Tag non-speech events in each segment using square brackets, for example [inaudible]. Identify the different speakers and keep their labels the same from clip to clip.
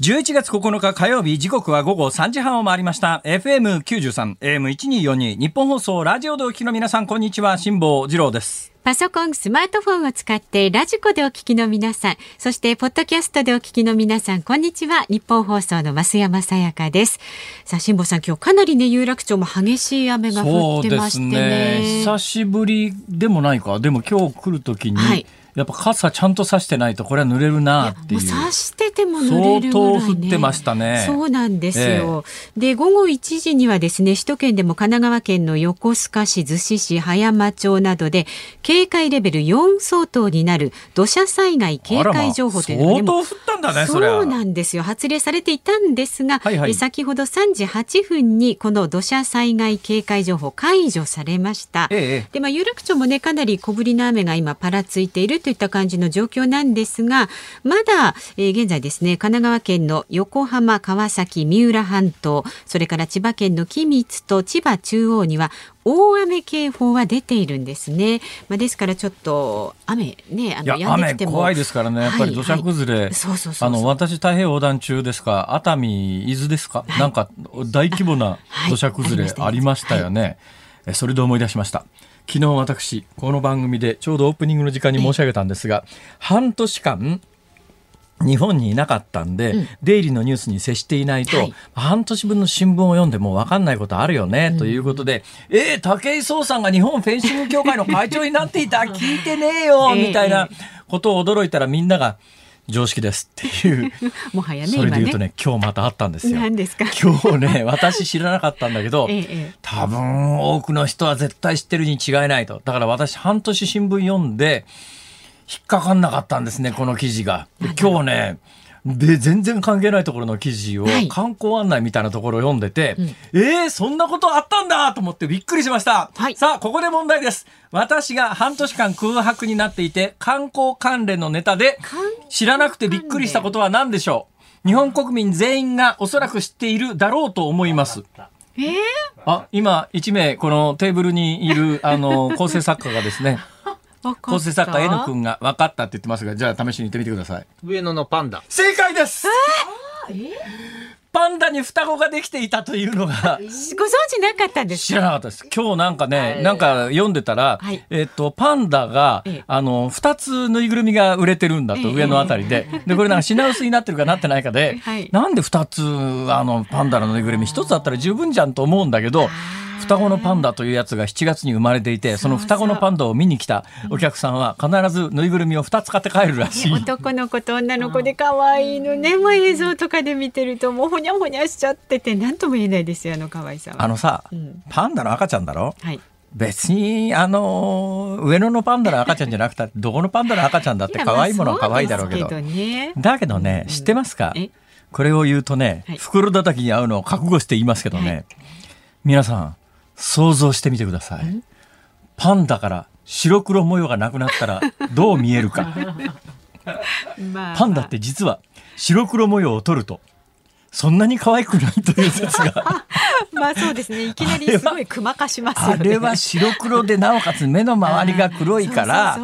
Speaker 1: 11月9日火曜日時刻は午後3時半を回りました FM93 AM1242 日本放送ラジオでお聞きの皆さんこんにちは辛坊治郎です
Speaker 2: パソコン、スマートフォンを使ってラジコでお聞きの皆さん、そしてポッドキャストでお聞きの皆さん、こんにちは。日本放送の増山さやかです。さあ、辛坊さん、今日かなりね、有楽町も激しい雨が降ってましてね。ね
Speaker 1: 久しぶりでもないか。でも今日来るときに、はいやっぱ傘ちゃんと差してないとこれは濡れるなっていう。
Speaker 2: 差してても濡れるぐらい、ね、
Speaker 1: 相当降ってましたね。
Speaker 2: そうなんですよ。えー、で午後1時にはですね首都圏でも神奈川県の横須賀市、逗子市、葉山町などで警戒レベル4相当になる土砂災害警戒情報というのが、
Speaker 1: ね、相当降ったんだね。
Speaker 2: そうなんですよ。発令されていたんですが、はいはい、先ほど3時8分にこの土砂災害警戒情報解除されました。えー、でまあ有楽町もねかなり小降りの雨が今パラついているといった感じの状況なんですがまだ、えー、現在ですね神奈川県の横浜川崎三浦半島それから千葉県の君津と千葉中央には大雨警報は出ているんですね。まあですからちょっと雨ね
Speaker 1: あの雨怖いですからね。やっぱり土砂崩れ、あの私太平洋横断中ですか？熱海伊豆ですか、はい、なんか大規模な土砂崩れありました。よね。はい、それで思い出しました。昨日私この番組でちょうどオープニングの時間に申し上げたんですが半年間日本にいなかったんで、うん、デイリーのニュースに接していないと、はい、半年分の新聞を読んでも分かんないことあるよね、うん、ということで、えー、武井壮さんが日本フェンシング協会の会長になっていた聞いてねえよ、[laughs] みたいなことを驚いたらみんなが、常識ですっていう。[laughs]
Speaker 2: もはや
Speaker 1: ね。それで言うとね、ね今日またあったんですよ。
Speaker 2: 何ですか？
Speaker 1: 今日ね、私知らなかったんだけど、[laughs] ええ、多分多くの人は絶対知ってるに違いないと。だから私半年新聞読んで、引っかかんなかったんですね、この記事が。今日ね、で全然関係ないところの記事を、観光案内みたいなところを読んでて、うん、えー、そんなことあったんだと思ってびっくりしました、はい、さあここで問題です。私が半年間空白になっていて観光関連のネタで知らなくてびっくりしたことは何でしょう。日本国民全員がおそらく知っているだろうと思います。
Speaker 2: えー、
Speaker 1: あ今1名このテーブルにいるあの構成作家がですね構成作家 N 君が分かったって言ってますがじゃあ試しに言ってみてください。
Speaker 3: 上野のパンダ。
Speaker 1: 正解です。パンダに双子ができていたというのがご存
Speaker 2: 知なかったんです。
Speaker 1: 知らなかったです。今日なんかね、なんか読んでたら、はい、えっ、とパンダが、ええ、あの二つぬいぐるみが売れてるんだと、え、上のあたりで。でこれなんか品薄になってるかなってないかで、[laughs] はい、なんで二つあのパンダのぬいぐるみ一つあったら十分じゃんと思うんだけど双子のパンダというやつが7月に生まれていてその双子のパンダを見に来たお客さんは必ずぬいぐるみを2つ買って帰るらしい。
Speaker 2: 男の子と女の子で可愛いのねもう映像とかで見てるともうほにゃほにゃしちゃってて何とも言えないですよあの可愛さは。
Speaker 1: あのさ、うん、パンダの赤ちゃんだろ、はい。別にあの上野のパンダの赤ちゃんじゃなくてどこのパンダの赤ちゃんだって可愛いものは可愛いだろうけど、ね、だけどね、知ってますか？これを言うとね、はい、袋叩きに合うのを覚悟して言いますけどね、はい、皆さん想像してみてください。パンダから白黒模様がなくなったらどう見えるか。[laughs] パンダって実は白黒模様を取るとそんなに可愛くないという説が。[laughs]
Speaker 2: まあそうですね。いきなりすごいくまかしますよ
Speaker 1: ね。あれは白黒でなおかつ目の周りが黒いから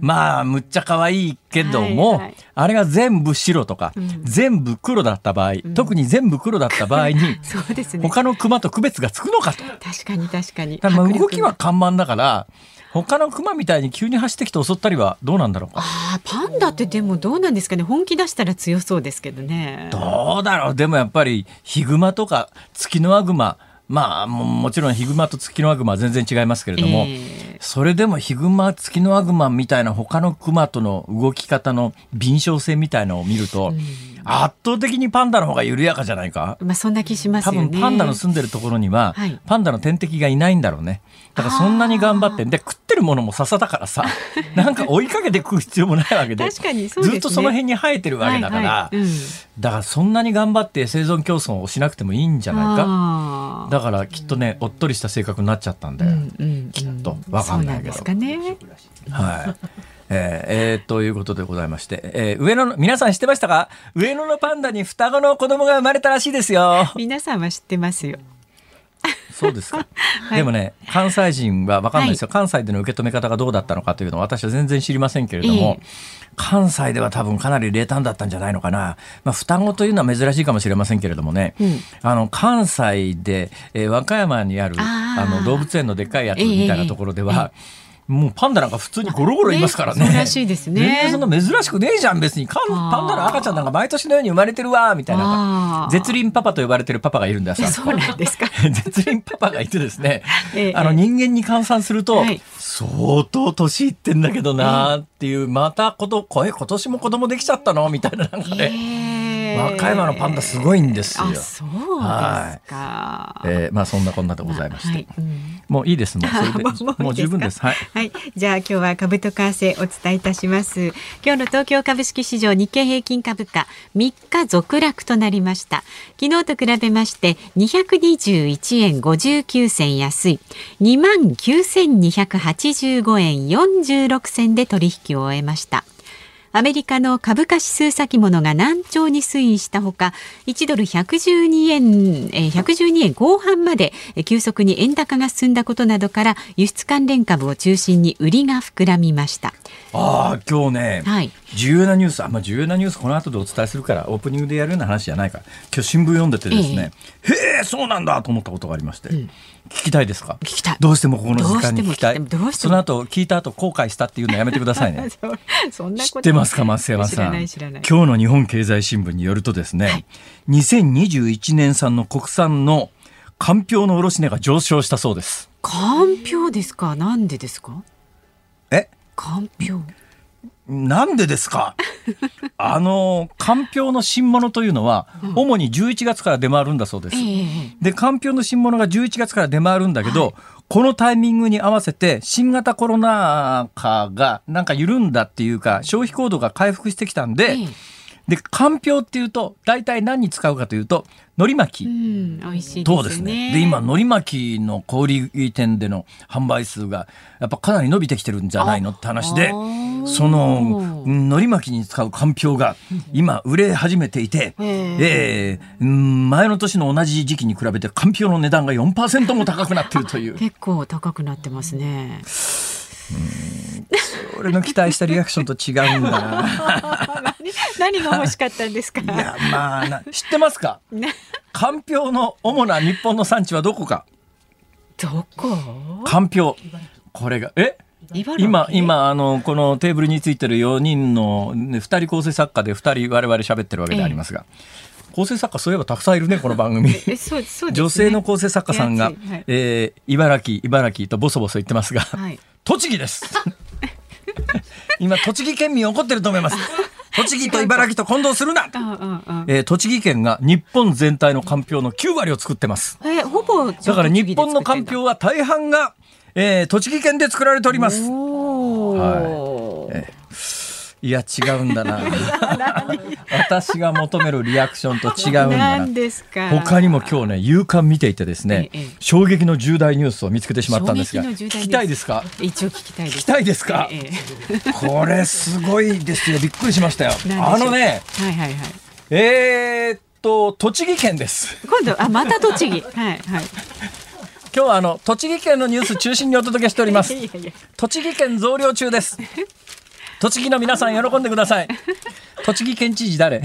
Speaker 1: まあむっちゃ可愛いけども、はいはい、あれが全部白とか、うん、全部黒だった場合、うん、特に全部黒だった場合に [laughs] そうです、ね、他のクマと区別がつくのかと。
Speaker 2: 確かに確かに。
Speaker 1: まあ動きは看板だから他のクマみたいに急に走ってきて襲ったりはどうなんだろうか？
Speaker 2: あパンダってでもどうなんですかね。本気出したら強そうですけどね。
Speaker 1: どうだろう。でもやっぱりヒグマとかツキノワグマまあももちろんヒグマとツキノワグマは全然違いますけれども、えー、それでもヒグマツキノワグマみたいな他のクマとの動き方の敏捷性みたいのを見ると、うん。圧倒的にパンダの方が緩やかじゃないか。
Speaker 2: まあそんな気しますよね。
Speaker 1: 多分パンダの住んでるところには、はい、パンダの天敵がいないんだろうね。だからそんなに頑張ってで食ってるものも笹だからさ、[laughs] なんか追いかけて食う必要もないわけで、
Speaker 2: 確かに
Speaker 1: そう、ね、ずっとその辺に生えてるわけだから、はいはい。うん、だからそんなに頑張って生存競争をしなくてもいいんじゃないか。だからきっとね、おっとりした性格になっちゃったんだよ。うんうん、きっと。わかんないけど。
Speaker 2: ね、
Speaker 1: はい。えー、えー、ということでございまして、えー、上野の、皆さん知ってましたか？上野のパンダに双子の子供が生まれたらしいですよ。
Speaker 2: 皆さんは知ってますよ。
Speaker 1: そうですか、[laughs] はい、でもね関西人は分かんないですよ、はい、関西での受け止め方がどうだったのかというのは私は全然知りませんけれども、えー、関西では多分かなり冷淡だったんじゃないのかな、まあ、双子というのは珍しいかもしれませんけれどもね、うん、あの関西で、えー、和歌山にあるあの動物園のでっかいやつみたいなところでは、えーもうパンダなんか普通にゴロゴロいますからね。
Speaker 2: ねらしいですね。
Speaker 1: そんな珍しくねえじゃん別にパンダの赤ちゃんなんか毎年のように生まれてるわみたいな絶倫パパと呼ばれてるパパがいるんださ。[laughs]
Speaker 2: そうなんですか。[laughs]
Speaker 1: 絶倫パパがいてですね、ええ、あの人間に換算すると、はい、相当年いってんだけどなっていう、またこと声今年も子供できちゃったの？みたいななんかね。えー和歌山のパンダすごいんですよ。
Speaker 2: そうですか。
Speaker 1: えー、まあそんなこんなでございまして、はいうん、もういいですもう [laughs] それでもう十分です。はい。
Speaker 2: はい。じゃあ今日は株と為替お伝えいたします。今日の東京株式市場日経平均株価3日続落となりました。昨日と比べまして221円59銭安い2万9285円46銭で取引を終えました。アメリカの株価指数先物が難聴に推移したほか1ドル112円112円後半まで急速に円高が進んだことなどから輸出関連株を中心に売りが膨らみました。
Speaker 1: ああ今日ね、はい、重要なニュースあ、まあ、重要なニュースこの後でお伝えするからオープニングでやるような話じゃないから今日新聞読んでてですね、えー、へえそうなんだと思ったことがありまして、うん聞きたいですか？
Speaker 2: 聞きたい。
Speaker 1: どうしてもここの時間に聞きたい。その後聞いた後後悔したっていうのやめてくださいね。[laughs] 知ってますか増山さん？今日の日本経済新聞によるとですね、はい、2021年産の国産のかんぴょうの卸値が上昇したそうです。
Speaker 2: かんぴょうですか？なんでですか？
Speaker 1: え？
Speaker 2: かんぴょう
Speaker 1: なんでですか？[laughs] あの、かんぴょうの新物というのは、主に11月から出回るんだそうです。で、かんぴょうの新物が11月から出回るんだけど、はい、このタイミングに合わせて、新型コロナ禍がなんか緩んだっていうか、消費行動が回復してきたんで、で、かんぴょうっていうと、大体何に使うかというと、海苔巻き。うん、
Speaker 2: 美味しいですね。そうですね。
Speaker 1: で、今、海苔巻きの小売店での販売数が、やっぱかなり伸びてきてるんじゃないのって話で、その、海苔巻きに使うかんぴょうが、今、売れ始めていて、えー、前の年の同じ時期に比べて、かんぴょうの値段が4%も高くなってるという。
Speaker 2: 結構高くなってますね。
Speaker 1: 俺の期待したリアクションと違うんだな [laughs] [laughs]
Speaker 2: 何が欲しかったんですか？い
Speaker 1: やまあ知ってますか？[laughs] かんぴょうの主な日本の産地はどこか？
Speaker 2: どこ？
Speaker 1: かんぴょう。これがえ？今今あのこのテーブルについてる4人の、ね、2人構成作家で2人我々喋ってるわけでありますが、え構成作家そういえばたくさんいるねこの番組。女性の構成作家さんが、はい、えー、茨城茨城とボソボソ言ってますが、はい、栃木です。[laughs] 今栃木県民怒ってると思います栃木と茨城と混同するな、えー、栃木県が日本全体のかんぴょうの9割を作ってます、
Speaker 2: えー、ほぼ
Speaker 1: だから日本のかんぴょうは大半が、えー、栃木県で作られております、はい。えーいや違うんだな。私が求めるリアクションと違うんだな。他にも今日ね夕刊見ていてですね、ええ、衝撃の重大ニュースを見つけてしまったんですが聞きたいですか？
Speaker 2: 一応聞きたいです。
Speaker 1: 聞きたいですか、え、これすごいですよ。びっくりしましたよ。あのねはいはいはい。えー、っと栃木県です。
Speaker 2: 今度あまた栃木。はいはい。
Speaker 1: 今日はあの栃木県のニュース中心にお届けしております。栃木県増量中です栃木の皆さん喜んでください。[laughs] 栃木県知事誰？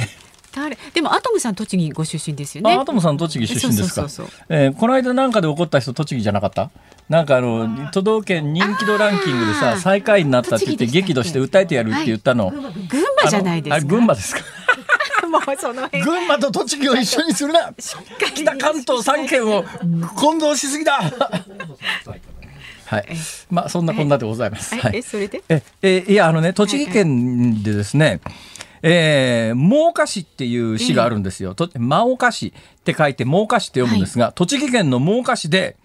Speaker 2: 誰？でもアトムさん栃木ご出身ですよね。
Speaker 1: アトムさん栃木出身ですか。えこの間なんかで起こった人栃木じゃなかった？なんかあの都道県人気度ランキングでさ最下位になったって言って激怒して訴えてやるって言ったの、はい、
Speaker 2: 群馬じゃないですか？
Speaker 1: 群馬ですか？[laughs] 群馬と栃木を一緒にするな。北関東三県を混同しすぎだはい、まあそんなこんなでございます。
Speaker 2: はい、えそれで？
Speaker 1: ええいやあのね栃木県でですね、えー、真岡市っていう市があるんですよ。と真岡市って書いて真岡市って読むんですが、はい、栃木県の真岡市で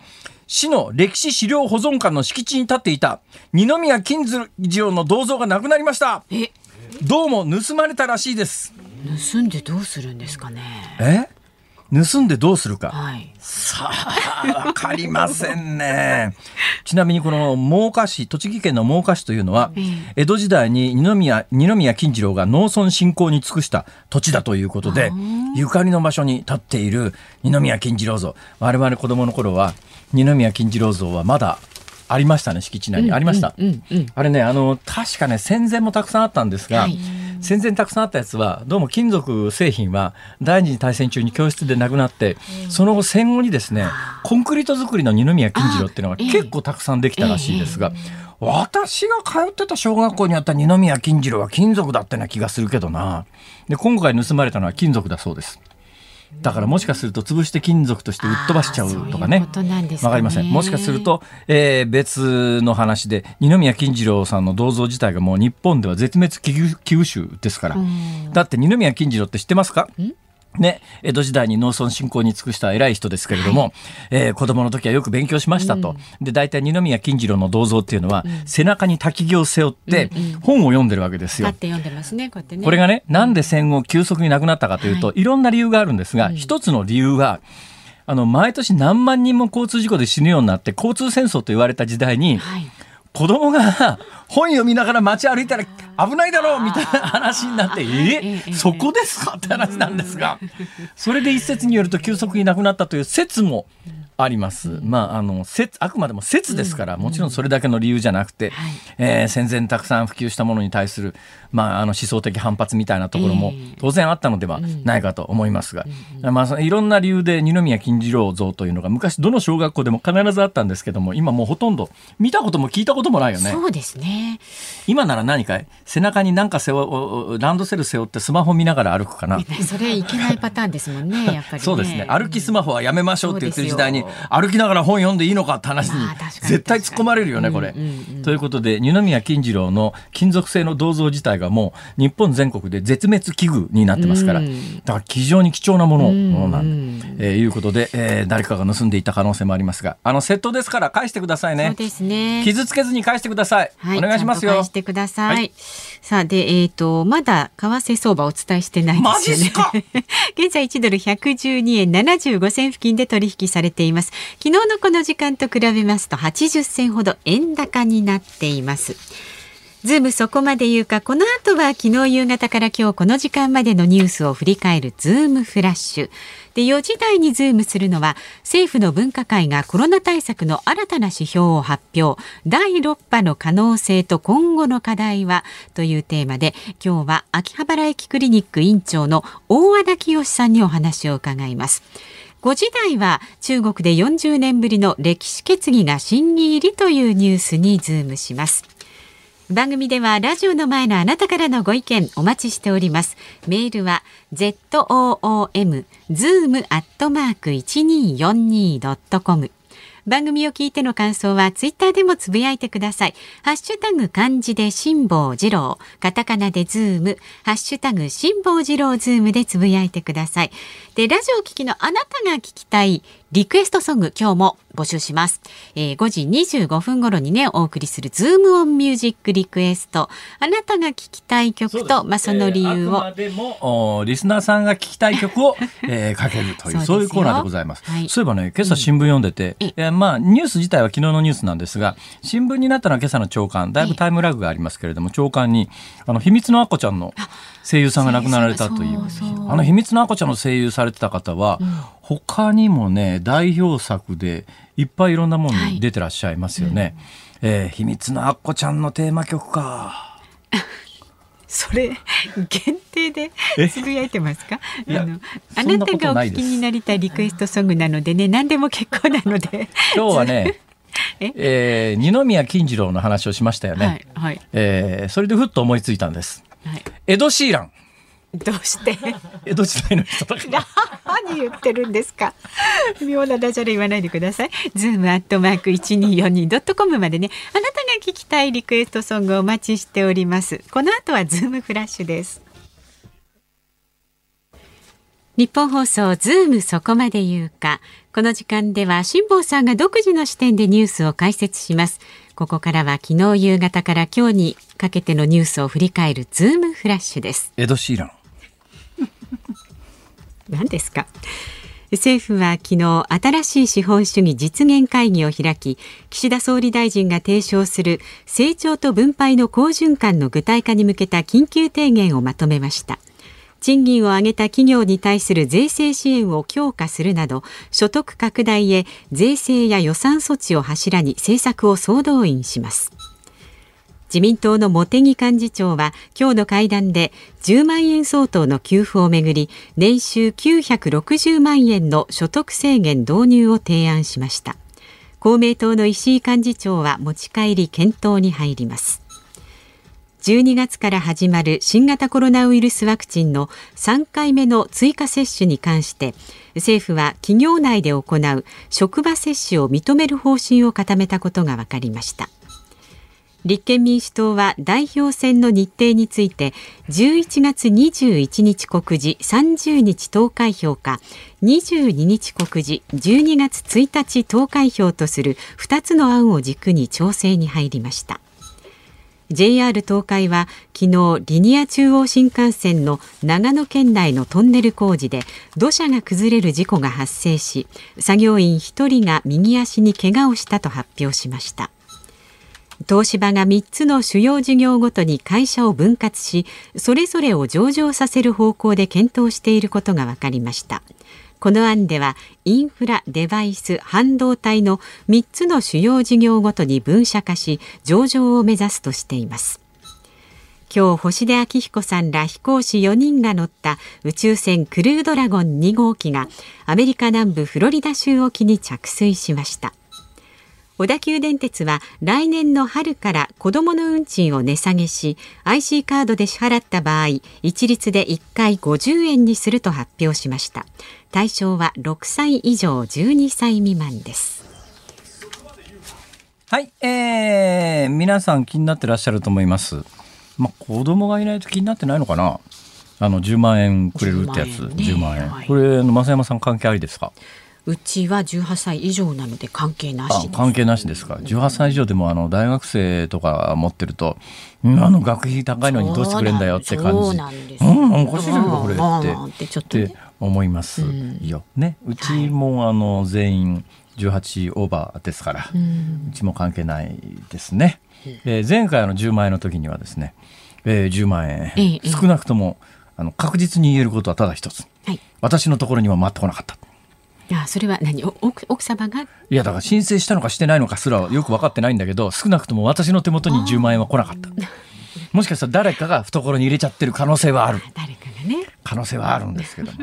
Speaker 1: 市の歴史資料保存館の敷地に立っていた二宮金次郎の銅像がなくなりました。えどうも盗まれたらしいです。
Speaker 2: 盗んでどうするんですかね。
Speaker 1: え？盗んでどうするか、はい、さあわかりませんね。[laughs] ちなみにこの真岡市栃木県の真岡市というのは、江戸時代に二宮二宮金次郎が農村振興に尽くした土地だということでゆかりの場所に立っている二宮金次郎像。我々子供の頃は二宮金次郎像はまだありましたね敷地内に。ありました、あれねあの確かね戦前もたくさんあったんですが、はい戦前たくさんあったやつはどうも金属製品は第二次大戦中に教室でなくなって、その後戦後にですねコンクリート作りの二宮金次郎っていうのが結構たくさんできたらしいですが。私が通ってた小学校にあった二宮金次郎は金属だったような気がするけどな。で、今回盗まれたのは金属だそうです。だからもしかすると潰して金属として売っ飛ばしちゃうとかね。わ、ね、かりません。もしかすると、えー、別の話で二宮金次郎さんの銅像自体がもう日本では絶滅危惧危惧種ですから。だって二宮金次郎って知ってますか？ね、江戸時代に農村振興に尽くした偉い人ですけれども、はい、えー、子供の時はよく勉強しましたと。うん、で、大体二宮金次郎の銅像っていうのは、うん、背中に滝行を背負って、本を読んでるわけですよ。
Speaker 2: 読んでますね、こうやってね。
Speaker 1: これがね、なんで戦後急速になくなったかというと、はい、いろんな理由があるんですが、一つの理由は、あの、毎年何万人も交通事故で死ぬようになって、交通戦争と言われた時代に、はい。子供が本読みながら街歩いたら危ないだろうみたいな話になってえ？そこですか？って話なんですが。それで一説によると急速になくなったという説もあります。まあ、あの、説、あくまでも説ですから、もちろんそれだけの理由じゃなくて、えー、戦前たくさん普及したものに対する、まあ、あの思想的反発みたいなところも当然あったのではないかと思いますが、まあ、いろんな理由で二宮金次郎像というのが昔どの小学校でも必ずあったんですけども、今もうほとんど見たことも聞いたこともないよね。
Speaker 2: そうですね。
Speaker 1: 今なら何かい？背中に何か背負ランドセル背負ってスマホ見ながら歩くかな。
Speaker 2: それいけないパターンですもんね、[laughs] やっぱり、ね、
Speaker 1: そうですね。歩きスマホはやめましょうって言ってる時代に、歩きながら本読んでいいのかって話に絶対突っ込まれるよねこれ。ということで二宮金次郎の金属製の銅像自体がもう日本全国で絶滅危惧になってますから、だから非常に貴重なものなんで、えー、いうことで、えー、誰かが盗んでいた可能性もありますが。あの窃盗ですから返してくださいね。
Speaker 2: そうですね。
Speaker 1: 傷つけずに返してください。はい、お願いしますよ。
Speaker 2: 返してください。はい、さあでえっ、ー、とまだ為替相場お伝えしてないですよね。[laughs] 現在1ドル112円75銭付近で取引されています。昨日のこの時間と比べますと80銭ほど円高になっています。ズームそこまで言うか、この後は昨日夕方から今日この時間までのニュースを振り返るズームフラッシュ。で、4時台にズームするのは、政府の分科会がコロナ対策の新たな指標を発表。第6波の可能性と今後の課題はというテーマで、今日は秋葉原駅クリニック院長の大和田潔さんにお話を伺います。5時台は中国で40年ぶりの歴史決議が審議入りというニュースにズームします。番組ではラジオの前のあなたからのご意見お待ちしております。メールは z o o m zoom アットマーク一二四二ドットコム。番組を聞いての感想はツイッターでもつぶやいてください。ハッシュタグ漢字で辛坊治郎、カタカナでズーム、ハッシュタグ辛坊治郎ズームでつぶやいてください。で、ラジオお聞きのあなたが聞きたいリクエストソング今日も募集します。えー、5時25分頃にね、お送りするズームオンミュージックリクエスト。あなたが聞きたい曲と、まあその理由を。あ
Speaker 1: くまでもリスナーさんが聞きたい曲を、[laughs] えー、かけるというそういうコーナーでございます。はい、そういえばね、今朝新聞読んでて、うん、えー、まあニュース自体は昨日のニュースなんですが、新聞になったのは今朝の朝刊、だいぶタイムラグがありますけれども、朝刊にあの秘密のアッコちゃんの声優さんが亡くなられたという。あの秘密のアッコちゃんの声優されてた方は、うん、他にもね代表作でいっぱいいろんなものに出てらっしゃいますよね。はいえー、秘密のアッコちゃんのテーマ曲か。[laughs]
Speaker 2: それ限定でつぶやいてますか？あのあなたがお聞きになりたいリクエストソングなのでね何でも結構なので。
Speaker 1: 今日はね [laughs] え？えー、二宮金次郎の話をしましたよね、はいはい、えー、それでふっと思いついたんです、はい、エド・シーラン。
Speaker 2: どうして？
Speaker 1: 江戸時代の人だから。
Speaker 2: 何言ってるんですか？妙なダジャレ言わないでください。ズームアットマーク一二四二ドットコムまでね。あなたが聞きたいリクエストソングをお待ちしております。この後はズームフラッシュです。ニッポン放送ズームそこまで言うか。この時間では辛坊さんが独自の視点でニュースを解説しますここからは昨日夕方から今日にかけてのニュースを振り返るズームフラッシュです。
Speaker 1: エドシーラン。[laughs]
Speaker 2: 何ですか？政府は昨日新しい資本主義実現会議を開き岸田総理大臣が提唱する成長と分配の好循環の具体化に向けた緊急提言をまとめました賃金を上げた企業に対する税制支援を強化するなど所得拡大へ税制や予算措置を柱に政策を総動員します。自民党の茂木幹事長は今日の会談で10万円相当の給付をめぐり年収960万円の所得制限導入を提案しました。公明党の石井幹事長は持ち帰り検討に入ります。12月から始まる新型コロナウイルスワクチンの3回目の追加接種に関して政府は企業内で行う職場接種を認める方針を固めたことが分かりました。立憲民主党は代表選の日程について11月21日告示30日投開票か22日告示12月1日投開票とする2つの案を軸に調整に入りました。JR 東海は昨日リニア中央新幹線の長野県内のトンネル工事で土砂が崩れる事故が発生し作業員1人が右足に怪我をしたと発表しました。東芝が3つの主要事業ごとに会社を分割しそれぞれを上場させる方向で検討していることが分かりました。この案ではインフラ、デバイス、半導体の3つの主要事業ごとに分社化し上場を目指すとしています。今日星出彰彦さんら飛行士4人が乗った宇宙船クルードラゴン2号機がアメリカ南部フロリダ州沖に着水しました。小田急電鉄は来年の春から子どもの運賃を値下げし IC カードで支払った場合一律で1回50円にすると発表しました。対象は6歳以上12歳未満です。
Speaker 1: はい、えー、皆さん気になってらっしゃると思います。まあ子供がいないと気になってないのかな？あの10万円くれるってやつ。10万円,、10万円。これ増山さん関係ありですか？
Speaker 2: うちは18歳以上なので関係なし
Speaker 1: 関係なしですか。18歳以上でもあの大学生とか持ってると、うん、あの学費高いのにどうしてくれんだよって感じ。うん、おかしいじゃんこれって。ってって思いますよ、ねうちもあの全員18オーバーですから、うちも関係ないですね、えー、前回の10万円の時にはですね、えー、10万円、少なくともあの確実に言えることはただ一つ、はい、私のところには回ってこなかった
Speaker 2: いやそれは何？奥奥様が？
Speaker 1: いやだから申請したのかしてないのかすらよく分かってないんだけど少なくとも私の手元に10万円は来なかった。もしかしたら誰かが懐に入れちゃってる可能性はある。[laughs]
Speaker 2: 誰かがね。
Speaker 1: 可能性はあるんですけども。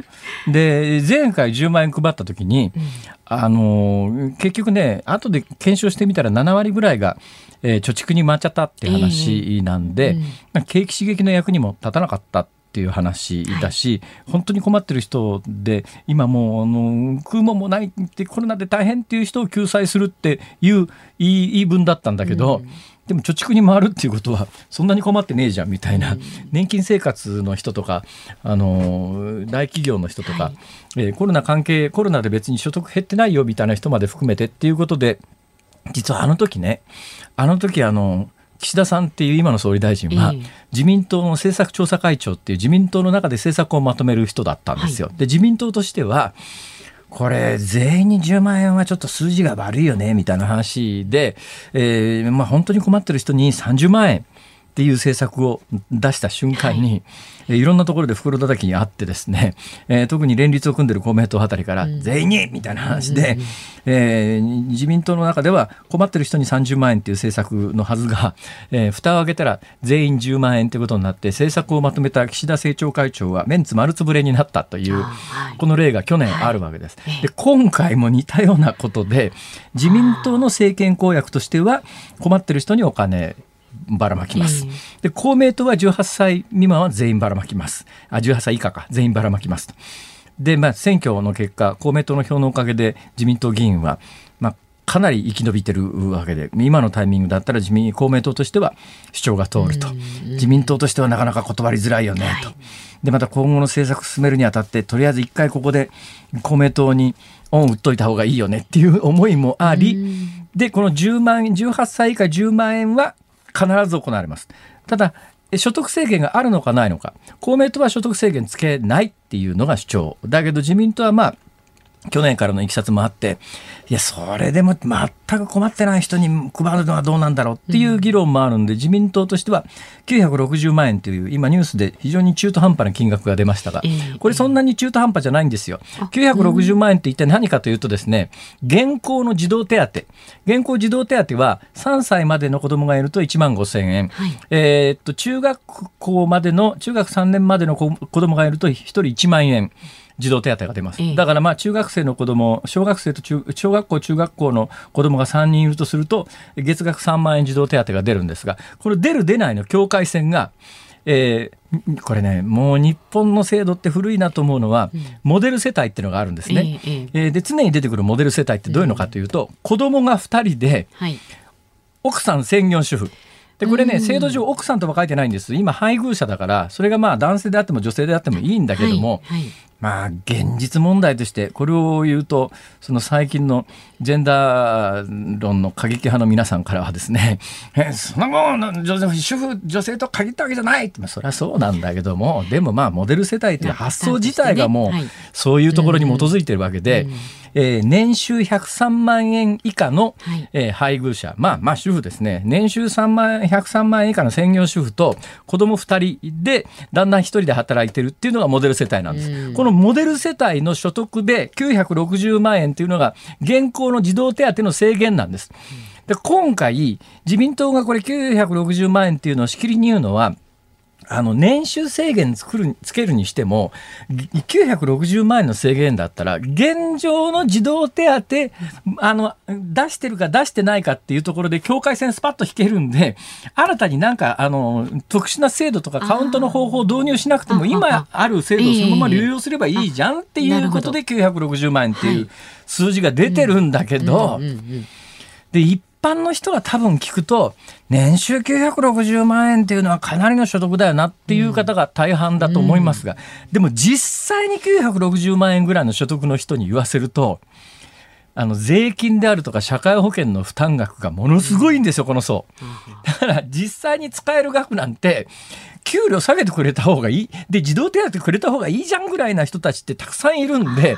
Speaker 1: で前回10万円配った時に、うん、あの結局ね後で検証してみたら7割ぐらいが、えー、貯蓄に回っちゃったって話なんで、えー。うん、景気刺激の役にも立たなかったっていう話だし、はい、本当に困ってる人で今もうあの食うもんもないってコロナで大変っていう人を救済するっていう言い分だったんだけど、うん、でも貯蓄に回るっていうことはそんなに困ってねえじゃんみたいな、うん、年金生活の人とかあの大企業の人とか、はい、えー、コロナ関係コロナで別に所得減ってないよみたいな人まで含めてっていうことで実はあの時ねあの時あの岸田さんっていう今の総理大臣は、自民党の政策調査会長っていう自民党の中で政策をまとめる人だったんですよ。はい、で自民党としてはこれ全員に10万円はちょっと数字が悪いよねみたいな話で、えーまあ、本当に困ってる人に30万円っていう政策を出した瞬間に、はい、いろんなところで袋叩きにあってですね、えー、特に連立を組んでる公明党あたりから全員にみたいな話で、えー、自民党の中では困ってる人に30万円っていう政策のはずが、えー、蓋を開けたら全員10万円ということになって政策をまとめた岸田政調会長はメンツ丸つぶれになったという、この例が去年あるわけです。で今回も似たようなことで自民党の政権公約としては困ってる人にお金ばらまきます、で公明党は18歳未満は全員ばらまきます。あ18歳以下か。全員ばらまきますで、まあ、選挙の結果公明党の票のおかげで自民党議員は、まあ、かなり生き延びてるわけで今のタイミングだったら自民公明党としては主張が通ると。自民党としてはなかなか断りづらいよねと。でまた今後の政策進めるにあたってとりあえず一回ここで公明党に恩打っといた方がいいよねっていう思いもありでこの10万円18歳以下10万円は必ず行われます。ただ所得制限があるのかないのか公明党は所得制限つけないっていうのが主張だけど自民党はまあ去年からのいきさつもあって、いや、それでも全く困ってない人に配るのはどうなんだろうっていう議論もあるんで、自民党としては960万円という、今ニュースで非常に中途半端な金額が出ましたが、これそんなに中途半端じゃないんですよ。960万円って一体何かというとですね、現行の児童手当、現行児童手当は3歳までの子供がいると1万5千円、はい、えっと、中学校までの、中学3年までの子供がいると1人1万円。児童手当が出ます。だからまあ中学生の子供、小学生と中小学校中学校の子供が3人いるとすると月額3万円児童手当が出るんですが、これ出る出ないの境界線がえー、これねもう日本の制度って古いなと思うのは、うん、モデル世帯っていうのがあるんですね。えー、えー、で常に出てくるモデル世帯ってどういうのかというと、うん、子供が2人で、はい、奥さん専業主婦。でこれね、制度上奥さんとは書いてないんです。今配偶者だからそれがまあ男性であっても女性であってもいいんだけども、はいはい、まあ現実問題としてこれを言うとその最近のジェンダー論の過激派の皆さんからはですね [laughs] えそんなもん女性主婦女性と限ったわけじゃないってそれはそうなんだけどもでもまあモデル世帯という発想自体がもうそういうところに基づいてるわけで。えー、年収103万円以下の、はい、えー、配偶者、まあまあ主婦ですね、年収3万103万円以下の専業主婦と子供2人で旦那1人で働いてるっていうのがモデル世帯なんです。このモデル世帯の所得で960万円っていうのが現行の児童手当の制限なんです。で今回自民党がこれ960万円っていうのをしきりに言うのはあの年収制限作るつけるにしても960万円の制限だったら現状の児童手当あの出してるか出してないかっていうところで境界線スパッと引けるんで新たになんかあの特殊な制度とかカウントの方法を導入しなくても今ある制度をそのまま流用すればいいじゃんっていうことで960万円っていう数字が出てるんだけどで一般の人が多分聞くと年収960万円っていうのはかなりの所得だよなっていう方が大半だと思いますが、うん、でも実際に960万円ぐらいの所得の人に言わせるとあの税金であるとか社会保険の負担額がものすごいんですよ、この層。だから実際に使える額なんて給料下げてくれた方がいいで児童手当くれた方がいいじゃんぐらいな人たちってたくさんいるんで。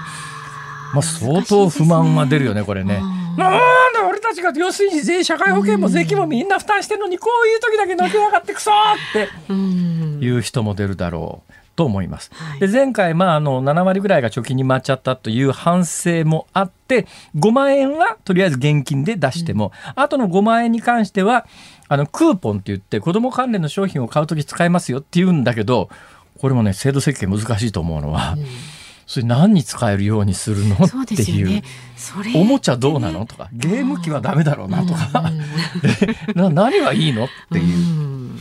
Speaker 1: まあ、相当不満が出るよね、これね。なんで俺たちが要するに税社会保険も税金もみんな負担してるのにこういう時だけのけやがってくそっていう人も出るだろう。と思います。で前回、まあ、あの7割ぐらいが貯金に回っちゃったという反省もあって5万円はとりあえず現金で出しても、うん、あとの5万円に関してはあのクーポンって言って子ども関連の商品を買う時使えますよって言うんだけどこれもね制度設計難しいと思うのは。うんそれ何に使えるようにするの？っていう、ね、おもちゃどうなの？とか。ゲーム機はダメだろうな？とか、[laughs] な何がいいの？っていう。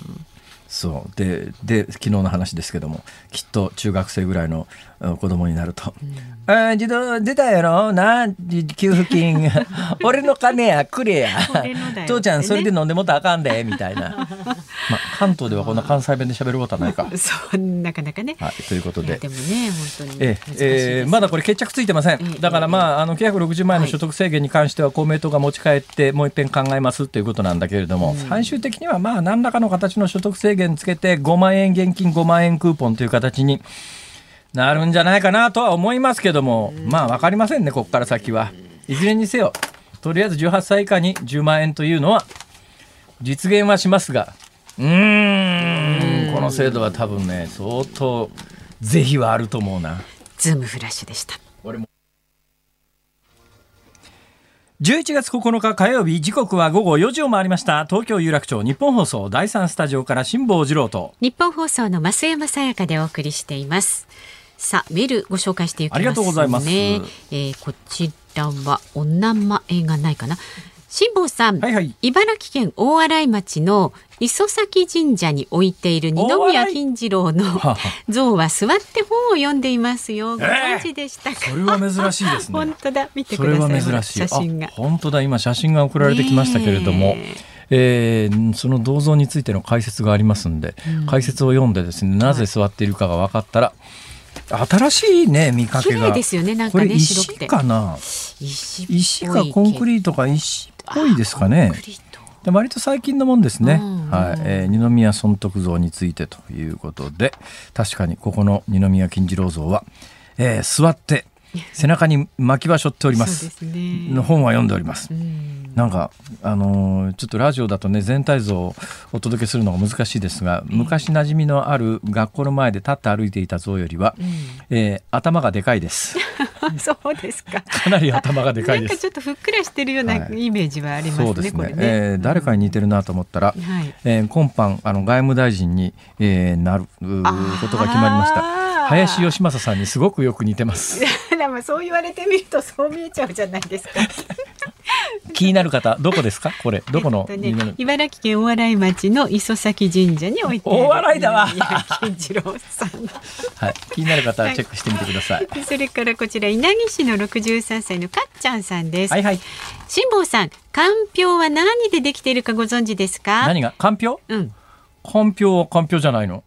Speaker 1: そう。でで昨日の話ですけどもきっと中学生ぐらいの子供になると「うん、あ自動出たやろ？な給付金。[laughs] 俺の金やくれや。父ちゃんそれで飲んでもったらあかんで」みたいな、[laughs] まあ、関東ではこんな関西弁で喋ることはないか。[laughs]
Speaker 2: そうなかなかね、
Speaker 1: はい、ということで。
Speaker 2: でもね本当にえ
Speaker 1: えー、まだこれ決着ついてません、だからまああの960万円の所得制限に関しては公明党が持ち帰ってもう一遍考えますということなんだけれども、うん、最終的にはまあ何らかの形の所得制限つけて5万円現金5万円クーポンという形になるんじゃないかなとは思いますけども、まあ分かりませんね、ここから先は。いずれにせよ、とりあえず18歳以下に10万円というのは実現はしますが、うーん、この制度は多分ね、相当是非はあると思うな。
Speaker 2: ズームフラッシュでした。俺も
Speaker 1: 11月9日火曜日時刻は午後4時を回りました東京有楽町日本放送第三スタジオから辛坊治郎と
Speaker 2: 日本放送の増山さやかでお送りしていますさあメールご紹介していきます、ね、ありがとうございます、えー、こちらはお名前がないかな。辛坊さん、はいはい、茨城県大洗町の磯崎神社に置いている二宮金次郎の [laughs] 像は座って本を読んでいますよ。ご存知でしたか、
Speaker 1: えー、それは珍しいですね。[laughs]
Speaker 2: 本当だ、見てください。珍しい。写真が。
Speaker 1: 本当だ、今写真が送られてきましたけれども。えー、その銅像についての解説がありますんで、うん、解説を読んでですねなぜ座っているかが分かったら、新しいね見かけが。
Speaker 2: ですよねなんかね
Speaker 1: 石かな？石かコンクリートか石っぽいですかね。で割と最近のもんですね、はい。えー、二宮尊徳像についてということで確かにここの二宮金次郎像は、えー、座って背中に巻き場所っております。の本は読んでおります。なんかあのー、ちょっとラジオだとね全体像をお届けするのが難しいですが、昔馴染みのある学校の前で立って歩いていた像よりは、うん、えー、頭がでかいです。[laughs]
Speaker 2: そうですか。
Speaker 1: かなり頭がでかいです。
Speaker 2: ちょっとふっくらしてるようなイメージはありますね。はい、そうですね。ね
Speaker 1: えー、誰かに似てるなと思ったら、はい、えー、今般あの外務大臣に、えー、なることが決まりました。林芳正さんにすごくよく似てます。[laughs]
Speaker 2: でもそう言われてみるとそう見えちゃうじゃないですか。[laughs]
Speaker 1: 気になる方どこですか？これどこの、
Speaker 2: ね、茨城県大洗町の磯崎神社に置いて。
Speaker 1: 大洗だわ。
Speaker 2: 金次郎さん。[laughs]
Speaker 1: はい気になる方はチェックしてみてください、
Speaker 2: はい、それからこちら稲城市の六十三歳のかっちゃんさんです。
Speaker 1: はいはい。
Speaker 2: 辛坊さんかんぴょうは何でできているかご存知ですか？
Speaker 1: 何が？かんぴょう？うん。かんぴょうはかんぴょうじゃないの？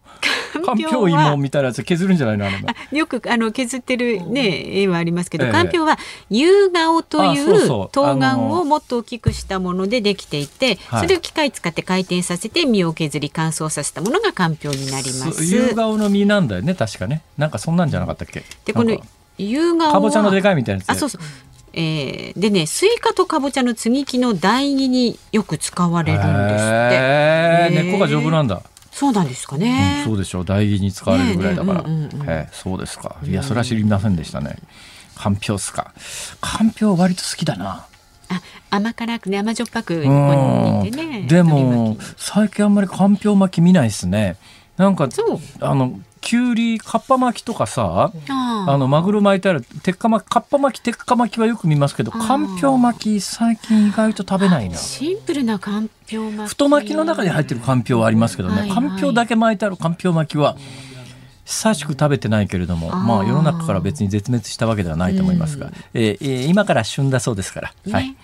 Speaker 1: かんぴょう芋みたいなやつ削るんじゃないの
Speaker 2: よくあの削ってるね絵はありますけど、かんぴょうは夕顔という冬瓜をもっと大きくしたものでできていて、それを機械使って回転させて実を削り乾燥させたものがかんぴょうになります。
Speaker 1: 夕顔の実なんだよね確かね。なんかそんなんじゃなかったっけ？
Speaker 2: でこの夕顔
Speaker 1: かぼちゃのでかいみたいなやつ。
Speaker 2: あそうそう。えー、でねスイカとかぼちゃの接ぎ木の台木によく使われるんですって。
Speaker 1: 根っこが丈夫なんだ。
Speaker 2: そうなんですかね、
Speaker 1: うん、そうでしょう。台木に使われるぐらいだから、ねうんうん、えー、そうですか。いやそれは知りませんでしたね。かんぴょうっすか。かんぴょう割と好きだな。
Speaker 2: あ甘辛くね甘じょっぱくね。
Speaker 1: でも最近あんまりかんぴょう巻き見ないですね。なんかあのきゅうりかっぱ巻きとかさあのマグロ巻いてある鉄火巻きかっぱ巻き鉄火巻きはよく見ますけどかんぴょう巻き最近意外と食べないな。
Speaker 2: シンプルなかんぴょう巻き。
Speaker 1: 太巻きの中に入ってるかんぴょうはありますけどね、かんぴょうだけ巻いてあるかんぴょう巻きは久しく食べてないけれどもまあ世の中から別に絶滅したわけではないと思いますが、うん、えー、今から旬だそうですから、ね、はい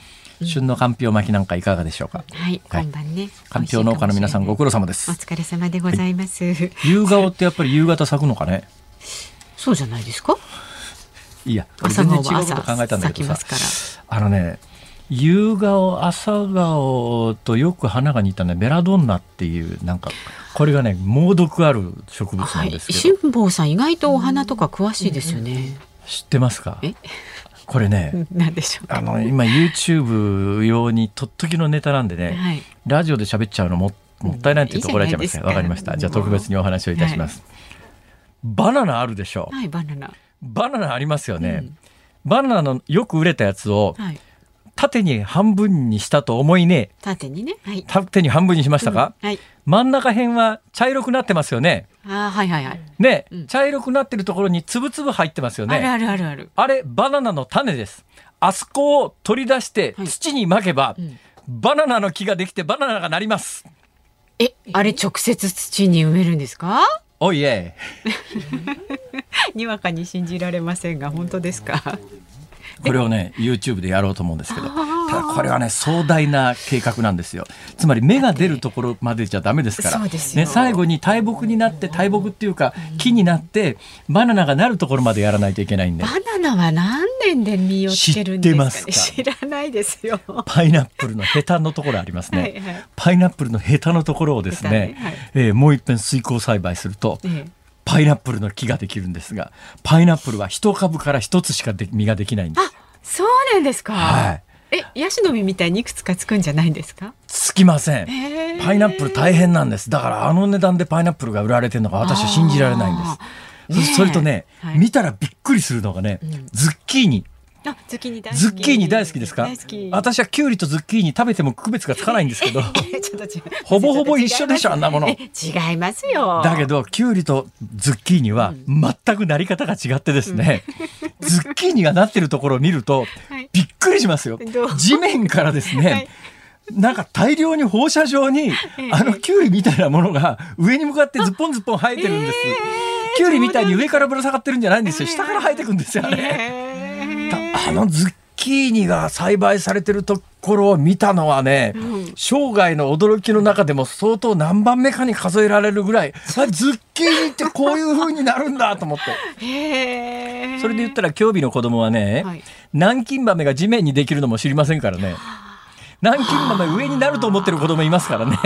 Speaker 1: 旬のかんぴょう巻きなんかいかがでしょうか？
Speaker 2: はい、今晩ね。
Speaker 1: かんぴょう農家の皆さんご苦労様です。
Speaker 2: お疲れ様でございます。
Speaker 1: 夕顔ってやっぱり夕方咲くのかね？
Speaker 2: そうじゃないですか？
Speaker 1: いや、全然違うこと考えたんだけどさ。あのね。夕顔朝顔とよく花が似たねベラドンナっていうなんかこれがね猛毒ある植物なんですけど、
Speaker 2: 辛坊さん意外とお花とか詳しいですよね、
Speaker 1: 知ってますか？これね [laughs] あの今 YouTube 用にとっときのネタなんでね、はい、ラジオで喋っちゃうのももったいないって言うと怒られちゃいますわかりました。じゃあ特別にお話をいたします、はい、バナナあるでしょ
Speaker 2: う、はい、バナナ。
Speaker 1: バナナありますよね、うん、バナナのよく売れたやつを、縦に半分にしたと思いね。
Speaker 2: 縦にね、
Speaker 1: はい、縦に半分にしましたか、うん。はい、真ん中辺は茶色くなってますよね。
Speaker 2: あはいはいはい。
Speaker 1: ね、うん、茶色くなってるところにつぶつぶ入ってますよね。
Speaker 2: あるあるある
Speaker 1: あれバナナの種です。あそこを取り出して土にまけば、はいうん、バナナの木ができてバナナがなります。
Speaker 2: えあれ直接土に埋めるんですか？
Speaker 1: おいえ [laughs]
Speaker 2: にわかに信じられませんが本当ですか？
Speaker 1: これをね YouTube でやろうと思うんですけどただこれはね壮大な計画なんですよ。つまり芽が出るところまでじゃダメですからね、最後に大木になって大木っていうか木になってバナナがなるところまでやらないといけないんで。
Speaker 2: バナナは何年で実をつけるんですか、ね、知らないですよ。
Speaker 1: パイナップルのヘタのところありますね。はい、パイナップルのヘタのところをですね、ねはい、えー、もう一遍水耕栽培すると、ええパイナップルの木ができるんですがパイナップルは一株から一つしかで実ができないんです。
Speaker 2: そうなんですか、はい、えヤシの実みたいにいくつかつくんじゃないんですか？
Speaker 1: つきません。パイナップル大変なんです。だからあの値段でパイナップルが売られてるのが私は信じられないんです。それとね、はい、見たらびっくりするのがね、うん、ズッキーニ。
Speaker 2: あズッキーニ大
Speaker 1: 好き。ズッキーニ大好きですか？私はキュウリとズッキーニ食べても区別がつかないんですけど。[laughs] ほぼほぼ一緒でしょあんなもの。違
Speaker 2: いますよ。
Speaker 1: だけどキュウリとズッキーニは全くなり方が違ってですね、うん、[laughs] ズッキーニがなってるところを見ると、びっくりしますよ。地面からですね、はい。なんか大量に放射状に、あのキュウリみたいなものが [laughs] 上に向かってズッポンズッポン生えてるんです。キュウリみたいに上からぶら下がってるんじゃないんですよ。下から生えてくんですよね。あのズッキーニが栽培されてるところを見たのはね、うん、生涯の驚きの中でも相当何番目かに数えられるぐらい [laughs] あズッキーニってこういう風になるんだと思って。それで言ったら興味の子供はね、はい、南京豆が地面にできるのも知りませんからね。[laughs] 南京豆上になると思ってる子供いますからね。